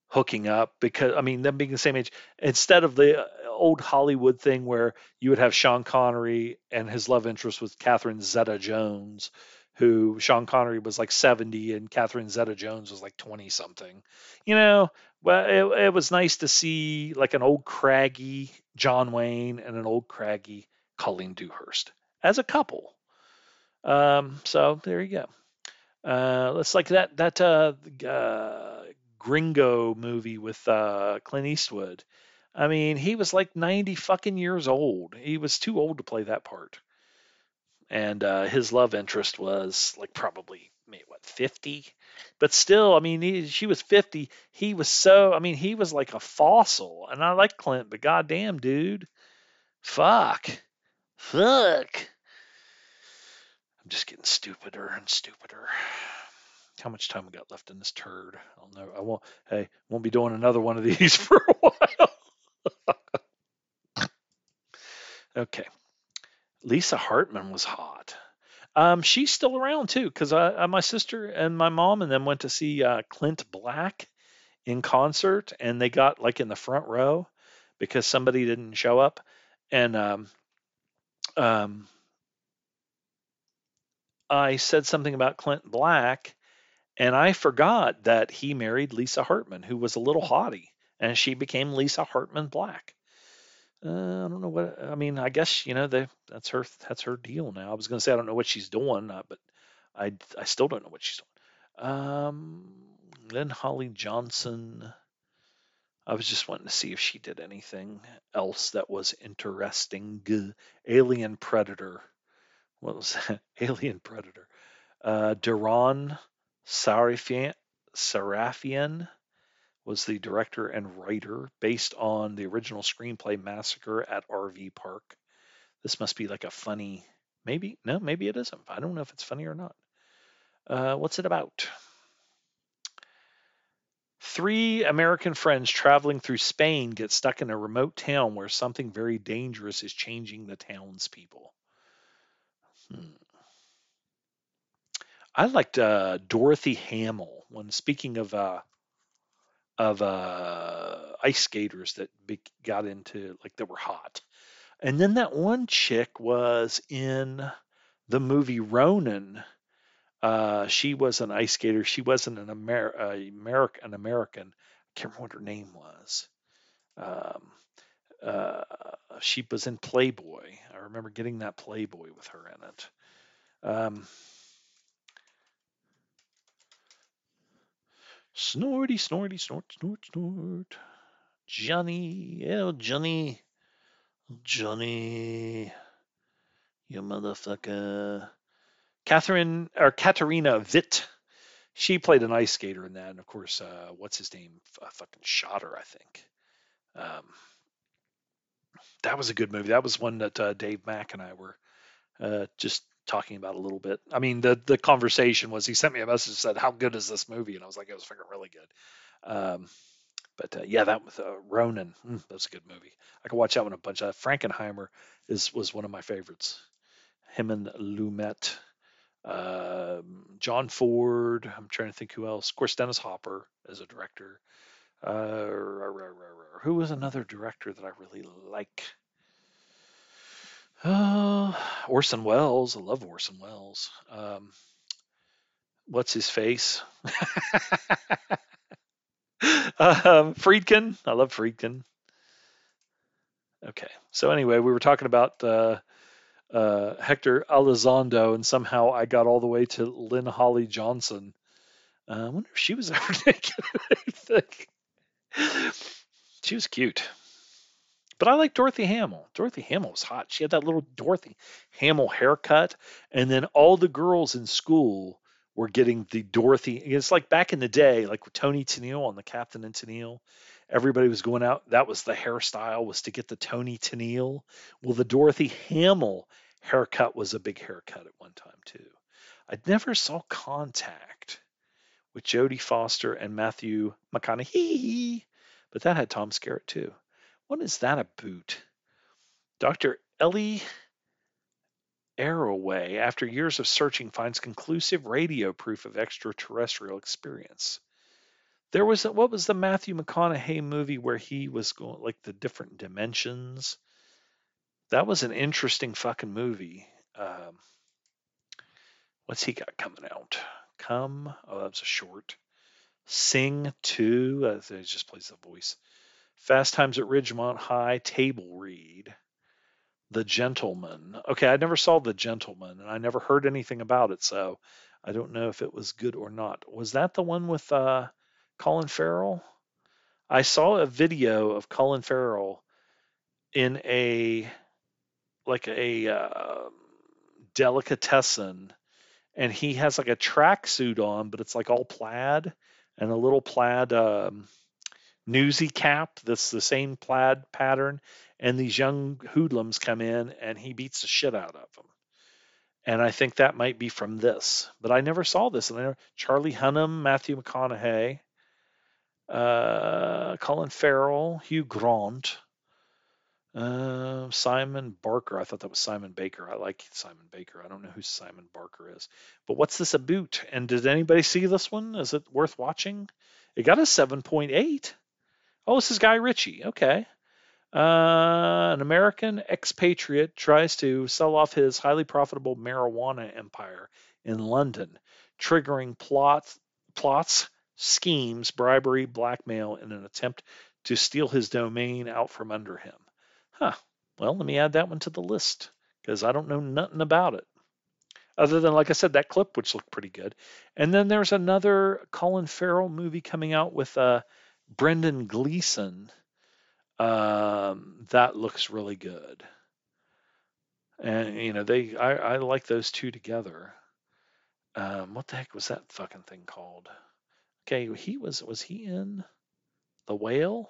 Speaker 1: hooking up because I mean them being the same age instead of the uh, old Hollywood thing where you would have Sean Connery and his love interest was Catherine Zeta-Jones who Sean Connery was like 70 and Catherine Zeta-Jones was like 20 something. You know, well it, it was nice to see like an old craggy John Wayne and an old craggy Colleen Dewhurst as a couple. Um, so there you go. Uh, it's like that that uh, uh, Gringo movie with uh, Clint Eastwood. I mean, he was like 90 fucking years old. He was too old to play that part. And uh, his love interest was like probably maybe what 50, but still, I mean, he, she was 50. He was so, I mean, he was like a fossil. And I like Clint, but goddamn, dude, fuck, fuck. I'm just getting stupider and stupider. How much time we got left in this turd? I'll know. I won't. Hey, won't be doing another one of these for a while. okay. Lisa Hartman was hot. Um, she's still around too, because I, I, my sister and my mom and them went to see uh, Clint Black in concert, and they got like in the front row because somebody didn't show up, and um, um, I said something about Clint Black, and I forgot that he married Lisa Hartman, who was a little haughty, and she became Lisa Hartman Black. Uh, I don't know what I mean. I guess you know they, that's her that's her deal now. I was going to say I don't know what she's doing, uh, but I I still don't know what she's doing. Um, Lynn Holly Johnson. I was just wanting to see if she did anything else that was interesting. Alien Predator what was that? Alien Predator. Uh, Sarafian, Sarafian was the director and writer based on the original screenplay Massacre at RV Park. This must be like a funny, maybe, no, maybe it isn't. I don't know if it's funny or not. Uh, what's it about? Three American friends traveling through Spain get stuck in a remote town where something very dangerous is changing the townspeople. Hmm. I liked uh, Dorothy Hamill when speaking of uh, of uh, ice skaters that be, got into like that were hot. And then that one chick was in the movie Ronin. Uh, she was an ice skater. She wasn't an Amer- uh, American. An American. I can't remember what her name was. Um, uh, she was in Playboy. I remember getting that Playboy with her in it. Um, snorty, snorty, snort, snort, snort. Johnny, oh Johnny, Johnny, you motherfucker. Catherine or Katarina Witt. She played an ice skater in that, and of course, uh, what's his name? Uh, fucking shot her, I think. Um, that was a good movie. That was one that uh, Dave Mack and I were uh, just talking about a little bit. I mean, the the conversation was he sent me a message said, "How good is this movie?" And I was like, "It was fucking really good." Um, but uh, yeah, that was uh, Ronin. Mm, that's a good movie. I could watch that one a bunch. Uh, Frankenheimer is was one of my favorites. Him and Lumet, uh, John Ford. I'm trying to think who else. Of course, Dennis Hopper as a director. Uh, who was another director that I really like? Uh, Orson Welles. I love Orson Welles. Um, what's his face? um, Friedkin. I love Friedkin. Okay. So anyway, we were talking about uh, uh, Hector Elizondo, and somehow I got all the way to Lynn Holly Johnson. Uh, I wonder if she was ever naked. she was cute. But I like Dorothy Hamill. Dorothy Hamill was hot. She had that little Dorothy Hamill haircut, and then all the girls in school were getting the Dorothy. It's like back in the day, like with Toni Tennille on the Captain and Tennille. Everybody was going out. That was the hairstyle was to get the Toni Tennille. Well, the Dorothy Hamill haircut was a big haircut at one time too. I never saw Contact with Jodie Foster and Matthew McConaughey, but that had Tom Skerritt too. What is that a boot? Dr. Ellie Arroway, after years of searching, finds conclusive radio proof of extraterrestrial experience. There was a, what was the Matthew McConaughey movie where he was going like the different dimensions? That was an interesting fucking movie. Um, what's he got coming out? Come, oh, that was a short. Sing 2, uh, he just plays the voice. Fast Times at Ridgemont High, Table Read. The Gentleman. Okay, I never saw The Gentleman, and I never heard anything about it, so I don't know if it was good or not. Was that the one with uh, Colin Farrell? I saw a video of Colin Farrell in a like a uh, delicatessen, and he has like a tracksuit on, but it's like all plaid and a little plaid um, newsy cap that's the same plaid pattern, and these young hoodlums come in and he beats the shit out of them. And I think that might be from this, but I never saw this. And I Charlie Hunnam, Matthew McConaughey, uh, Colin Farrell, Hugh Grant, uh, Simon Barker. I thought that was Simon Baker. I like Simon Baker. I don't know who Simon Barker is. But what's this about? And did anybody see this one? Is it worth watching? It got a 7.8. Oh, this is Guy Ritchie. Okay. Uh, an American expatriate tries to sell off his highly profitable marijuana empire in London, triggering plots, plots, schemes, bribery, blackmail in an attempt to steal his domain out from under him. Huh. Well, let me add that one to the list because I don't know nothing about it. Other than, like I said, that clip, which looked pretty good. And then there's another Colin Farrell movie coming out with uh, Brendan Gleeson um, that looks really good. And you know, they I, I like those two together. Um, what the heck was that fucking thing called? Okay, he was was he in The Whale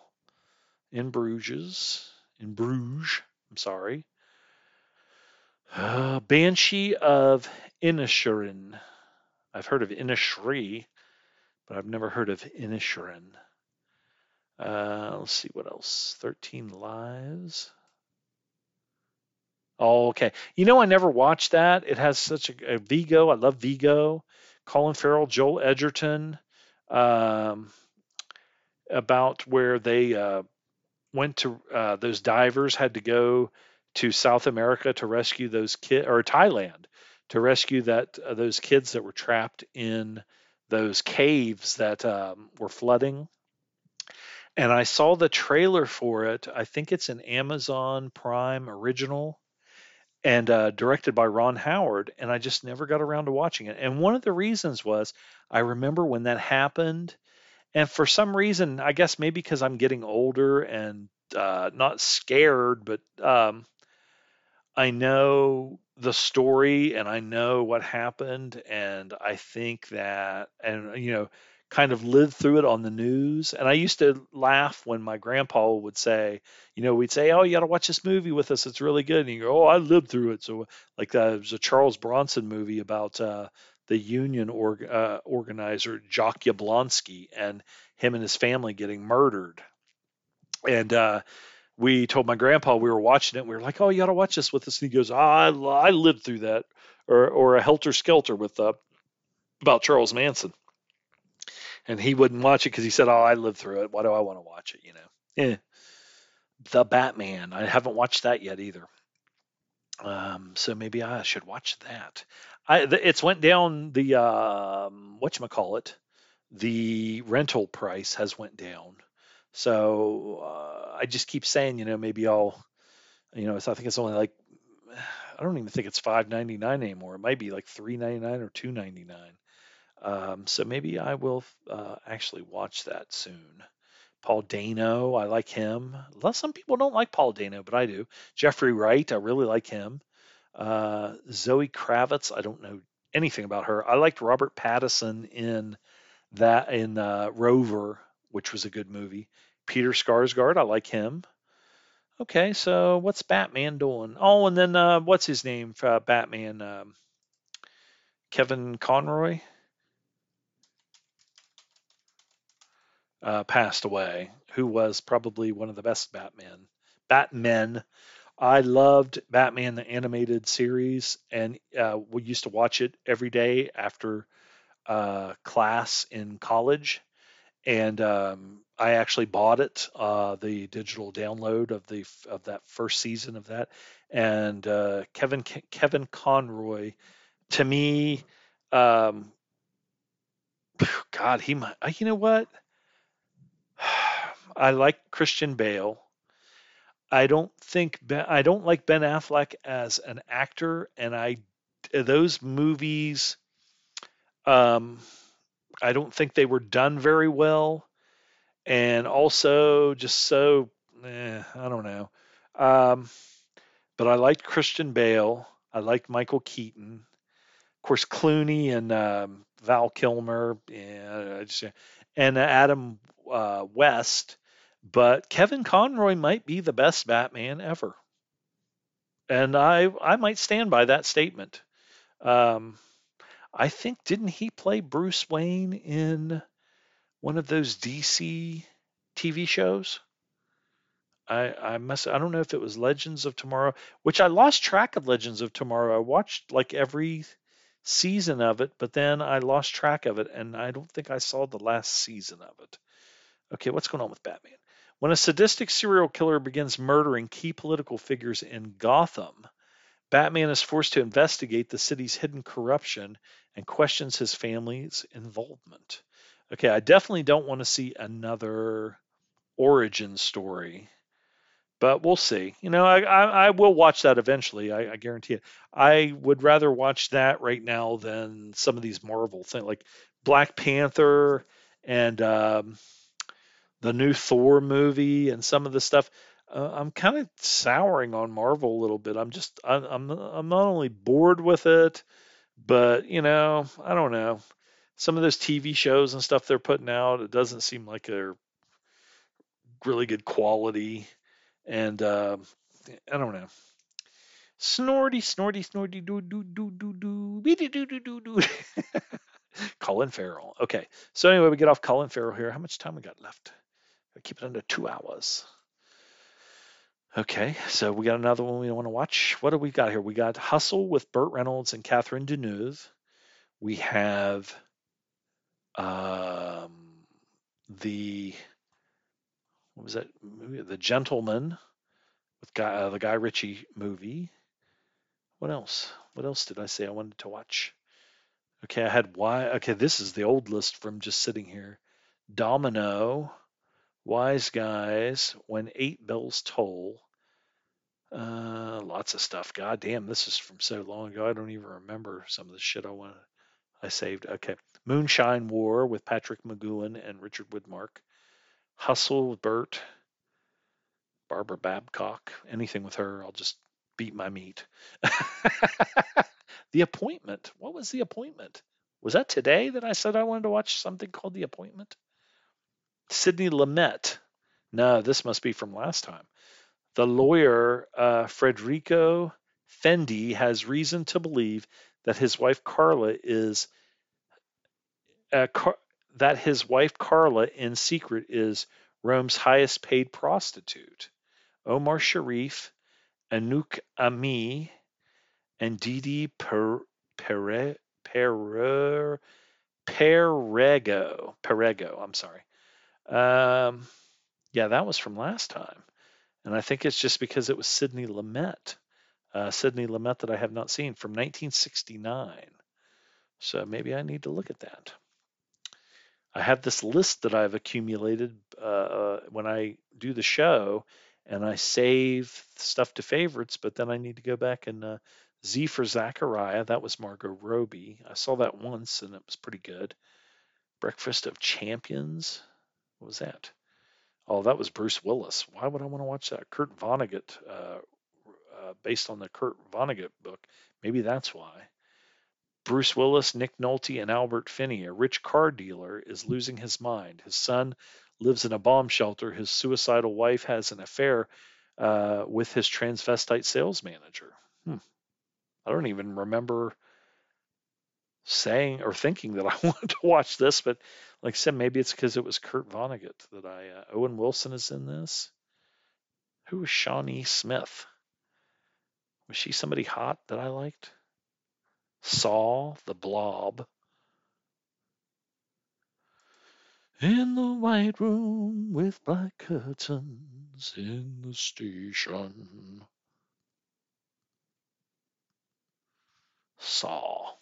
Speaker 1: in Bruges in Bruges? I'm sorry. Uh, Banshee of Inisherin. I've heard of Inishri, but I've never heard of Inisherin. Uh, let's see what else. 13 lives. Oh, okay. You know, I never watched that. It has such a, a Viggo. I love Viggo. Colin Farrell, Joel Edgerton, um, about where they uh, went to uh, those divers had to go to South America to rescue those kids or Thailand to rescue that uh, those kids that were trapped in those caves that um, were flooding. And I saw the trailer for it. I think it's an Amazon Prime original and uh, directed by Ron Howard. And I just never got around to watching it. And one of the reasons was I remember when that happened. And for some reason, I guess maybe because I'm getting older and uh, not scared, but um, I know the story and I know what happened, and I think that, and you know, kind of lived through it on the news. And I used to laugh when my grandpa would say, you know, we'd say, "Oh, you got to watch this movie with us; it's really good." And you go, "Oh, I lived through it." So, like, uh, was a Charles Bronson movie about uh, the union org- uh, organizer Jock Yablonski and him and his family getting murdered. And uh, we told my grandpa we were watching it. We were like, "Oh, you got to watch this with us." And he goes, oh, I, "I lived through that," or or a Helter Skelter with uh, about Charles Manson. And he wouldn't watch it because he said, "Oh, I lived through it. Why do I want to watch it?" You know. Eh. The Batman. I haven't watched that yet either. Um, so maybe I should watch that. I it's went down the um, what you call it. The rental price has went down. So uh, I just keep saying, you know, maybe I'll, you know, I think it's only like, I don't even think it's five ninety nine anymore. It might be like three ninety nine or two ninety nine. Um, so maybe I will uh, actually watch that soon. Paul Dano, I like him. Some people don't like Paul Dano, but I do. Jeffrey Wright, I really like him. Uh, Zoe Kravitz, I don't know anything about her. I liked Robert Pattinson in that in uh, Rover which was a good movie. Peter Skarsgård, I like him. Okay, so what's Batman doing? Oh, and then uh, what's his name for uh, Batman? Um, Kevin Conroy uh, passed away, who was probably one of the best Batman. Batmen. I loved Batman the animated series, and uh, we used to watch it every day after uh, class in college and um, I actually bought it, uh, the digital download of the of that first season of that. And uh, Kevin Kevin Conroy, to me, um, God, he might. Uh, you know what? I like Christian Bale. I don't think ben, I don't like Ben Affleck as an actor, and I those movies. Um, I don't think they were done very well, and also just so eh, I don't know. Um, but I liked Christian Bale. I liked Michael Keaton. Of course, Clooney and um, Val Kilmer, yeah, just, and Adam uh, West. But Kevin Conroy might be the best Batman ever, and I I might stand by that statement. Um, I think didn't he play Bruce Wayne in one of those DC TV shows? I I must I don't know if it was Legends of Tomorrow, which I lost track of Legends of Tomorrow. I watched like every season of it, but then I lost track of it and I don't think I saw the last season of it. Okay, what's going on with Batman? When a sadistic serial killer begins murdering key political figures in Gotham, Batman is forced to investigate the city's hidden corruption and questions his family's involvement. Okay, I definitely don't want to see another origin story, but we'll see. You know, I, I, I will watch that eventually. I, I, guarantee it. I would rather watch that right now than some of these Marvel things like Black Panther and um, the new Thor movie and some of the stuff uh, I'm kind of souring on Marvel a little bit. I'm just I, I'm I'm not only bored with it, but you know I don't know some of those TV shows and stuff they're putting out. It doesn't seem like they're really good quality, and uh, I don't know. Snorty, snorty, snorty, doo doo doo doo doo, doo doo doo doo doo. Colin Farrell. Okay, so anyway, we get off Colin Farrell here. How much time we got left? Keep it under two hours. Okay, so we got another one we want to watch. What do we got here? We got Hustle with Burt Reynolds and Catherine Deneuve. We have um, the what was that movie? The Gentleman with Guy, uh, the Guy Ritchie movie. What else? What else did I say I wanted to watch? Okay, I had why. Okay, this is the old list from just sitting here. Domino, Wise Guys, When Eight Bells Toll. Uh, lots of stuff. God damn, this is from so long ago. I don't even remember some of the shit I wanted. I saved. Okay, Moonshine War with Patrick McGoohan and Richard Widmark. Hustle with Burt. Barbara Babcock. Anything with her, I'll just beat my meat. the Appointment. What was The Appointment? Was that today that I said I wanted to watch something called The Appointment? Sidney Lumet. No, this must be from last time. The lawyer, uh, Federico Fendi, has reason to believe that his wife Carla is uh, Car- that his wife Carla in secret is Rome's highest paid prostitute. Omar Sharif, Anouk Aimée, and Didi per, per, per, Perego. Perego, I'm sorry. Um, yeah, that was from last time. And I think it's just because it was Sidney Lumet. Uh, Sidney Lumet that I have not seen from 1969. So maybe I need to look at that. I have this list that I've accumulated uh, uh, when I do the show, and I save stuff to favorites, but then I need to go back and uh, Z for Zachariah. That was Margot Robbie. I saw that once, and it was pretty good. Breakfast of Champions. What was that? Oh, that was Bruce Willis. Why would I want to watch that? Kurt Vonnegut, uh, uh, based on the Kurt Vonnegut book. Maybe that's why. Bruce Willis, Nick Nolte, and Albert Finney, a rich car dealer, is losing his mind. His son lives in a bomb shelter. His suicidal wife has an affair uh, with his transvestite sales manager. Hmm. I don't even remember saying or thinking that I wanted to watch this, but like I said, maybe it's because it was Kurt Vonnegut that I. Uh, Owen Wilson is in this. Who was Shawnee Smith? Was she somebody hot that I liked? Saw the Blob. In the white room with black curtains in the station. Saw.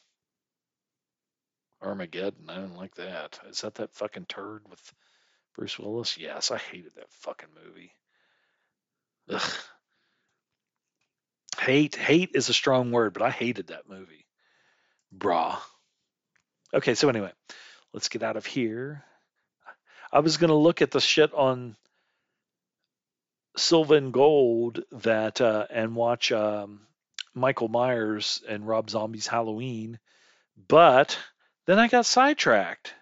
Speaker 1: Armageddon. I didn't like that. Is that that fucking turd with Bruce Willis? Yes, I hated that fucking movie. Ugh. Hate, hate is a strong word, but I hated that movie. Brah. Okay, so anyway, let's get out of here. I was gonna look at the shit on Sylvan Gold that uh, and watch um, Michael Myers and Rob Zombie's Halloween, but then I got sidetracked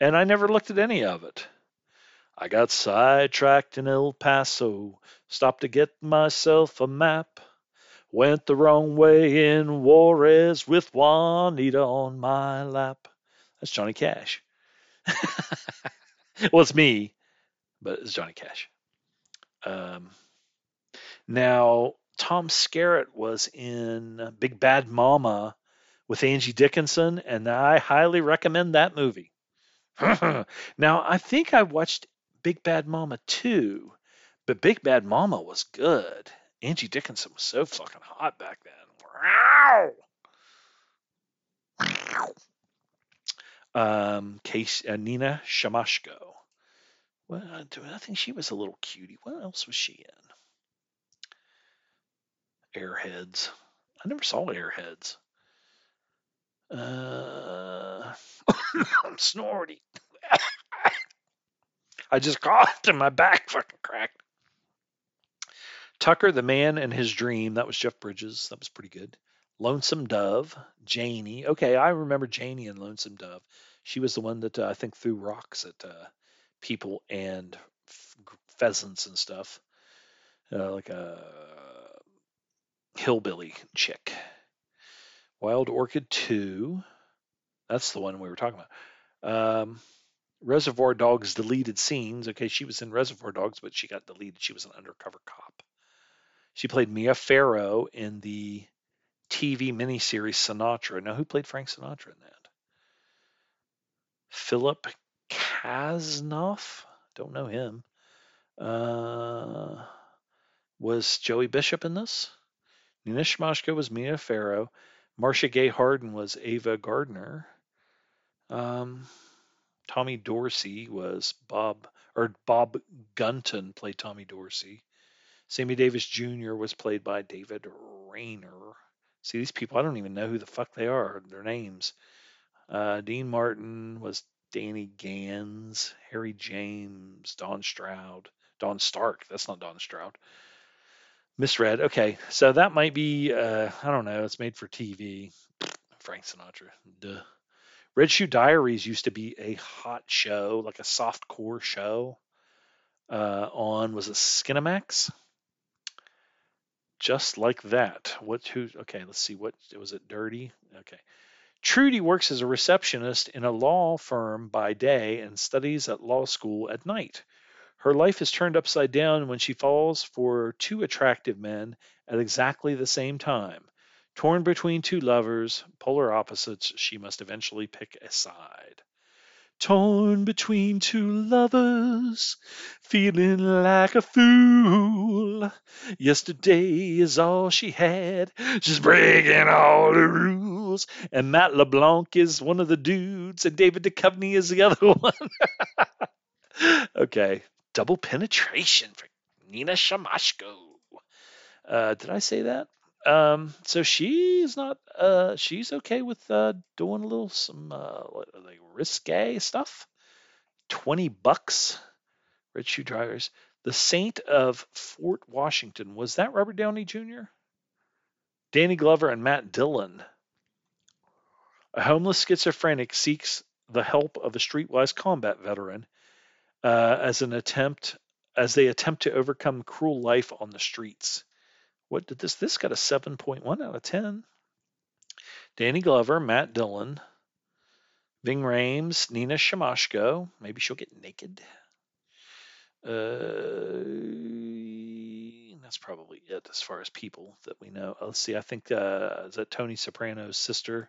Speaker 1: and I never looked at any of it. I got sidetracked in El Paso, stopped to get myself a map. Went the wrong way in Juarez with Juanita on my lap. That's Johnny Cash. well, it's me, but it's Johnny Cash. Um, now, Tom Skerritt was in Big Bad Mama with Angie Dickinson, and I highly recommend that movie. now, I think I watched Big Bad Mama 2, but Big Bad Mama was good. Angie Dickinson was so fucking hot back then. Um, Case, uh, Nina Siemaszko. Well, I think she was a little cutie. What else was she in? Airheads. I never saw Airheads. Uh, I'm snorty. I just coughed and my back fucking cracked. Tucker, the man and his dream. That was Jeff Bridges. That was pretty good. Lonesome Dove, Janie. Okay, I remember Janie and Lonesome Dove. She was the one that uh, I think threw rocks at uh, people and f- pheasants and stuff, uh, like a hillbilly chick. Wild Orchid 2. That's the one we were talking about. Um, Reservoir Dogs deleted scenes. Okay, she was in Reservoir Dogs, but she got deleted. She was an undercover cop. She played Mia Farrow in the TV miniseries Sinatra. Now, who played Frank Sinatra in that? Philip Casnoff? Don't know him. Uh, was Joey Bishop in this? Nina Siemaszko was Mia Farrow. Marcia Gay Harden was Ava Gardner. Um, Tommy Dorsey was Bob, or Bob Gunton played Tommy Dorsey. Sammy Davis Jr. was played by David Rayner. See, these people, I don't even know who the fuck they are, their names. Uh, Dean Martin was Danny Gans, Harry James, Don Stroud, Don Stark. That's not Don Stroud. Misread. Okay, so that might be. Uh, I don't know. It's made for TV. Frank Sinatra. Duh. Red Shoe Diaries used to be a hot show, like a soft core show. Uh, on was it Skinamax? Just like that. What? Who? Okay, let's see. What was it? Dirty. Okay. Trudy works as a receptionist in a law firm by day and studies at law school at night. Her life is turned upside down when she falls for two attractive men at exactly the same time. Torn between two lovers, polar opposites, she must eventually pick a side. Torn between two lovers, feeling like a fool. Yesterday is all she had, she's breaking all the rules. And Matt LeBlanc is one of the dudes, and David Duchovny is the other one. okay, double penetration for Nina Siemaszko. Uh, did I say that? Um, so she's not. Uh, she's okay with uh, doing a little some uh, like risque stuff. Twenty bucks. Red shoe drivers. The Saint of Fort Washington was that Robert Downey Jr. Danny Glover and Matt Dillon. A homeless schizophrenic seeks the help of a streetwise combat veteran uh, as an attempt as they attempt to overcome cruel life on the streets. What did this? This got a 7.1 out of 10. Danny Glover, Matt Dillon, Ving Rhames, Nina Siemaszko. Maybe she'll get naked. Uh, that's probably it as far as people that we know. Let's see. I think uh, is that Tony Soprano's sister,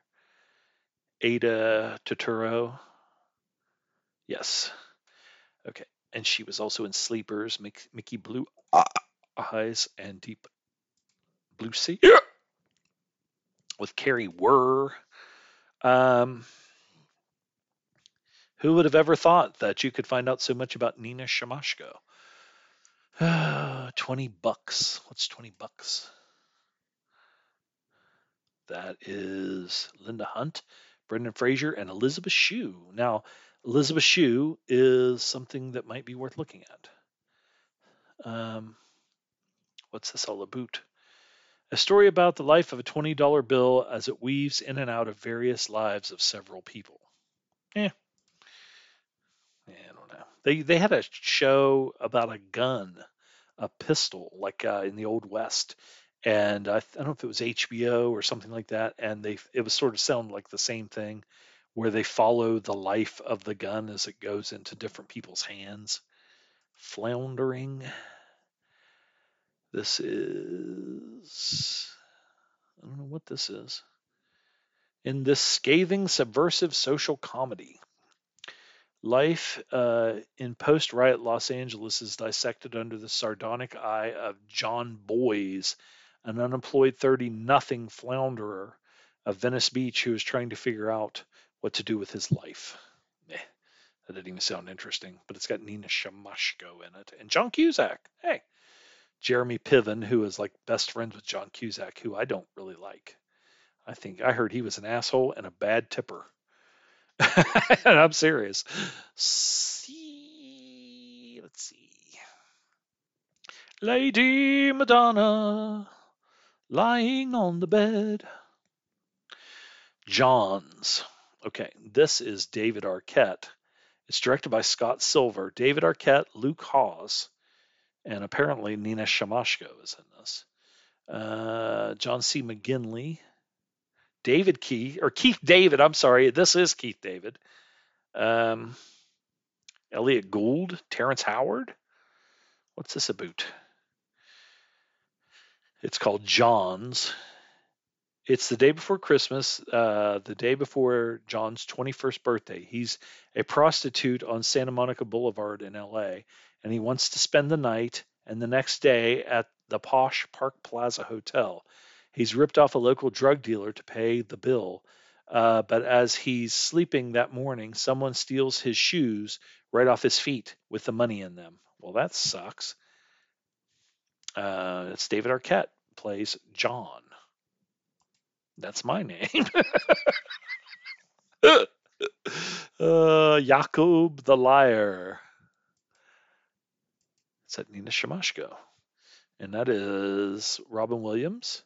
Speaker 1: Aida Turturro. Yes. Okay. And she was also in Sleepers, Mickey Blue Eyes, and Deep Blue Sea yeah. with Kari Wuhrer. Um, who would have ever thought that you could find out so much about Nina Siemaszko? 20 bucks. What's 20 bucks? That is Linda Hunt, Brendan Fraser, and Elizabeth Shue. Now, Elizabeth Shue is something that might be worth looking at. Um, what's this all about? A story about the life of a $20 bill as it weaves in and out of various lives of several people. Yeah. yeah I don't know. They they had a show about a gun, a pistol, like uh, in the old west, and I, I don't know if it was HBO or something like that. And they it was sort of sound like the same thing where they follow the life of the gun as it goes into different people's hands. Floundering. This is. I don't know what this is. In this scathing, subversive social comedy, life uh, in post riot Los Angeles is dissected under the sardonic eye of John Boys, an unemployed 30 nothing flounderer of Venice Beach who is trying to figure out what to do with his life. Eh, that didn't even sound interesting, but it's got Nina Siemaszko in it and John Cusack. Hey, Jeremy Piven, who is like best friends with John Cusack, who I don't really like. I think I heard he was an asshole and a bad tipper. I'm serious. See, let's see. Lady Madonna lying on the bed. Johns. Okay, this is David Arquette. It's directed by Scott Silver. David Arquette, Lukas Haas, and apparently Nina Siemaszko is in this. Uh, John C. McGinley, David Keith or Keith David. I'm sorry, this is Keith David. Um, Elliott Gould, Terrence Howard. What's this about? It's called Johns. It's the day before Christmas, uh, the day before John's 21st birthday. He's a prostitute on Santa Monica Boulevard in LA, and he wants to spend the night and the next day at the posh Park Plaza Hotel. He's ripped off a local drug dealer to pay the bill, uh, but as he's sleeping that morning, someone steals his shoes right off his feet with the money in them. Well, that sucks. Uh, it's David Arquette plays John. That's my name. uh, Jacob the Liar. It's at Nina Siemaszko. And that is Robin Williams,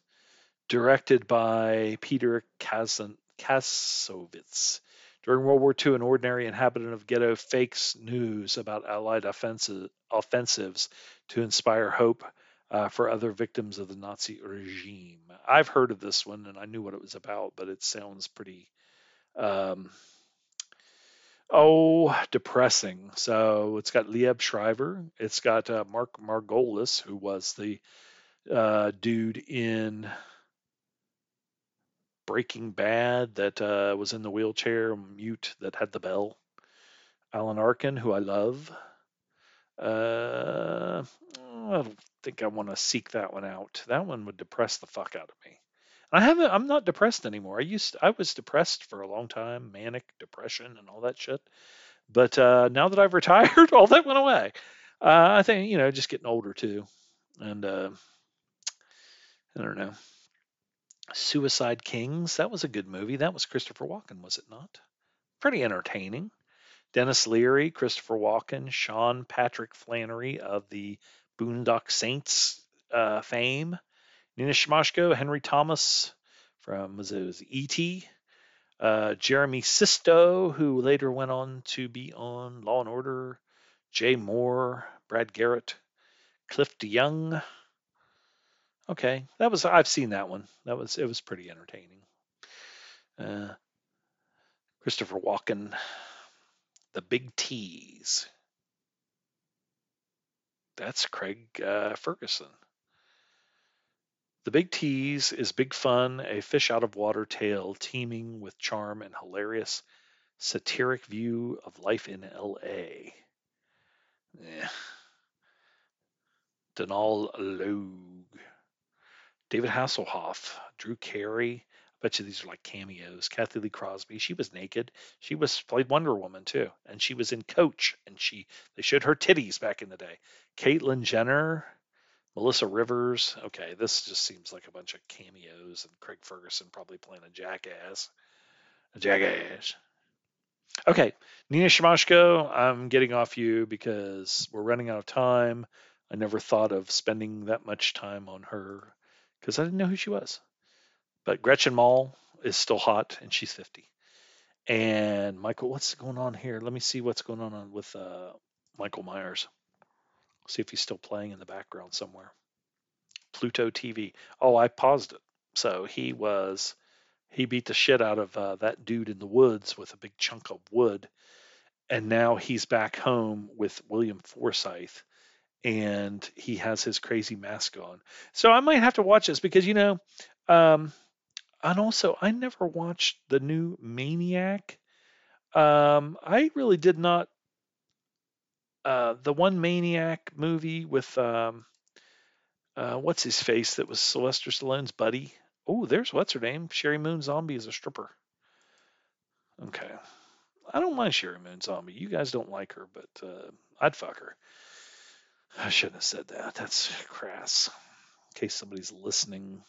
Speaker 1: directed by Peter Kassovitz. During World War II, an ordinary inhabitant of ghetto fakes news about Allied offensive, offensives to inspire hope uh, for other victims of the Nazi regime. I've heard of this one and I knew what it was about, but it sounds pretty, um, oh, depressing. So it's got Liev Schreiber, it's got uh, Mark Margolis, who was the uh, dude in Breaking Bad that uh, was in the wheelchair, mute that had the bell. Alan Arkin, who I love. Uh, I don't think I want to seek that one out. That one would depress the fuck out of me. I haven't. I'm not depressed anymore. I used. I was depressed for a long time, manic depression and all that shit. But uh, now that I've retired, all that went away. Uh, I think you know, just getting older too, and uh, I don't know. Suicide Kings. That was a good movie. That was Christopher Walken, was it not? Pretty entertaining. Denis Leary, Christopher Walken, Sean Patrick Flanery of the Boondock Saints uh, fame, Nina Siemaszko, Henry Thomas from was it was E.T., uh, Jeremy Sisto, who later went on to be on Law and Order, Jay Mohr, Brad Garrett, Cliff DeYoung. Okay, that was I've seen that one. That was it was pretty entertaining. Uh, Christopher Walken, The Big Tease. That's Craig uh, Ferguson. The Big Tease is big fun, a fish out of water tale teeming with charm and hilarious satiric view of life in LA. Yeah. Donal Logue. David Hasselhoff, Drew Carey. Bet you these are like cameos. Cathy Lee Crosby. She was naked. She was played Wonder Woman too, and she was in Coach, and she they showed her titties back in the day. Caitlyn Jenner, Melissa Rivers. Okay, this just seems like a bunch of cameos, and Craig Ferguson probably playing a jackass. A jackass. Okay, Nina Siemaszko, I'm getting off you because we're running out of time. I never thought of spending that much time on her because I didn't know who she was. But Gretchen Mol is still hot, and she's 50. And Michael, what's going on here? Let me see what's going on with uh, Michael Myers. See if he's still playing in the background somewhere. Pluto TV. Oh, I paused it. So he was, he beat the shit out of uh, that dude in the woods with a big chunk of wood. And now he's back home with William Forsythe and he has his crazy mask on. So I might have to watch this because, you know, um, and also I never watched the new Maniac. Um, I really did not uh, the one Maniac movie with um, uh, what's his face that was Sylvester Stallone's buddy. Oh, there's what's her name. Sheri Moon Zombie is a stripper. Okay, I don't mind Sheri Moon Zombie. You guys don't like her, but uh, I'd fuck her. I shouldn't have said that. That's crass. In case somebody's listening.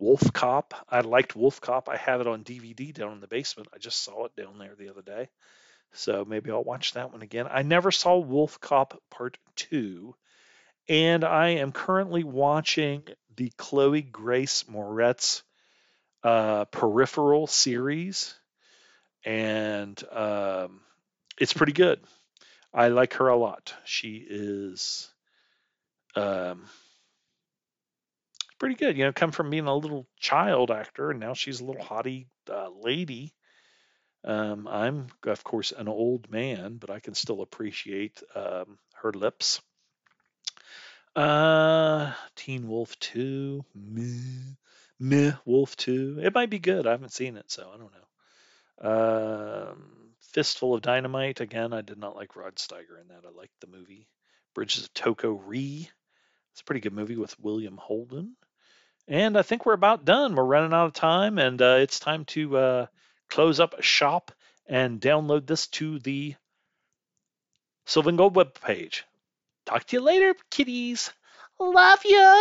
Speaker 1: Wolf Cop. I liked Wolf Cop. I have it on DVD down in the basement. I just saw it down there the other day. So maybe I'll watch that one again. I never saw Wolf Cop Part 2. And I am currently watching the Chloe Grace Moretz uh, Peripheral series. And um, it's pretty good. I like her a lot. She is um, pretty good. You know, come from being a little child actor, and now she's a little haughty uh, lady um, I'm, of course, an old man, but I can still appreciate um, her lips. Uh, Teen Wolf 2, meh. meh. Wolf 2. It might be good. I haven't seen it, so I don't know. Um, Fistful of Dynamite. Again, I did not like Rod Steiger in that. I liked the movie. Bridges of Toko-Ri. It's a pretty good movie with William Holden. And I think we're about done. We're running out of time, and uh, it's time to uh, close up shop and download this to the Sylvan Gold web page. Talk to you later, kitties. Love ya.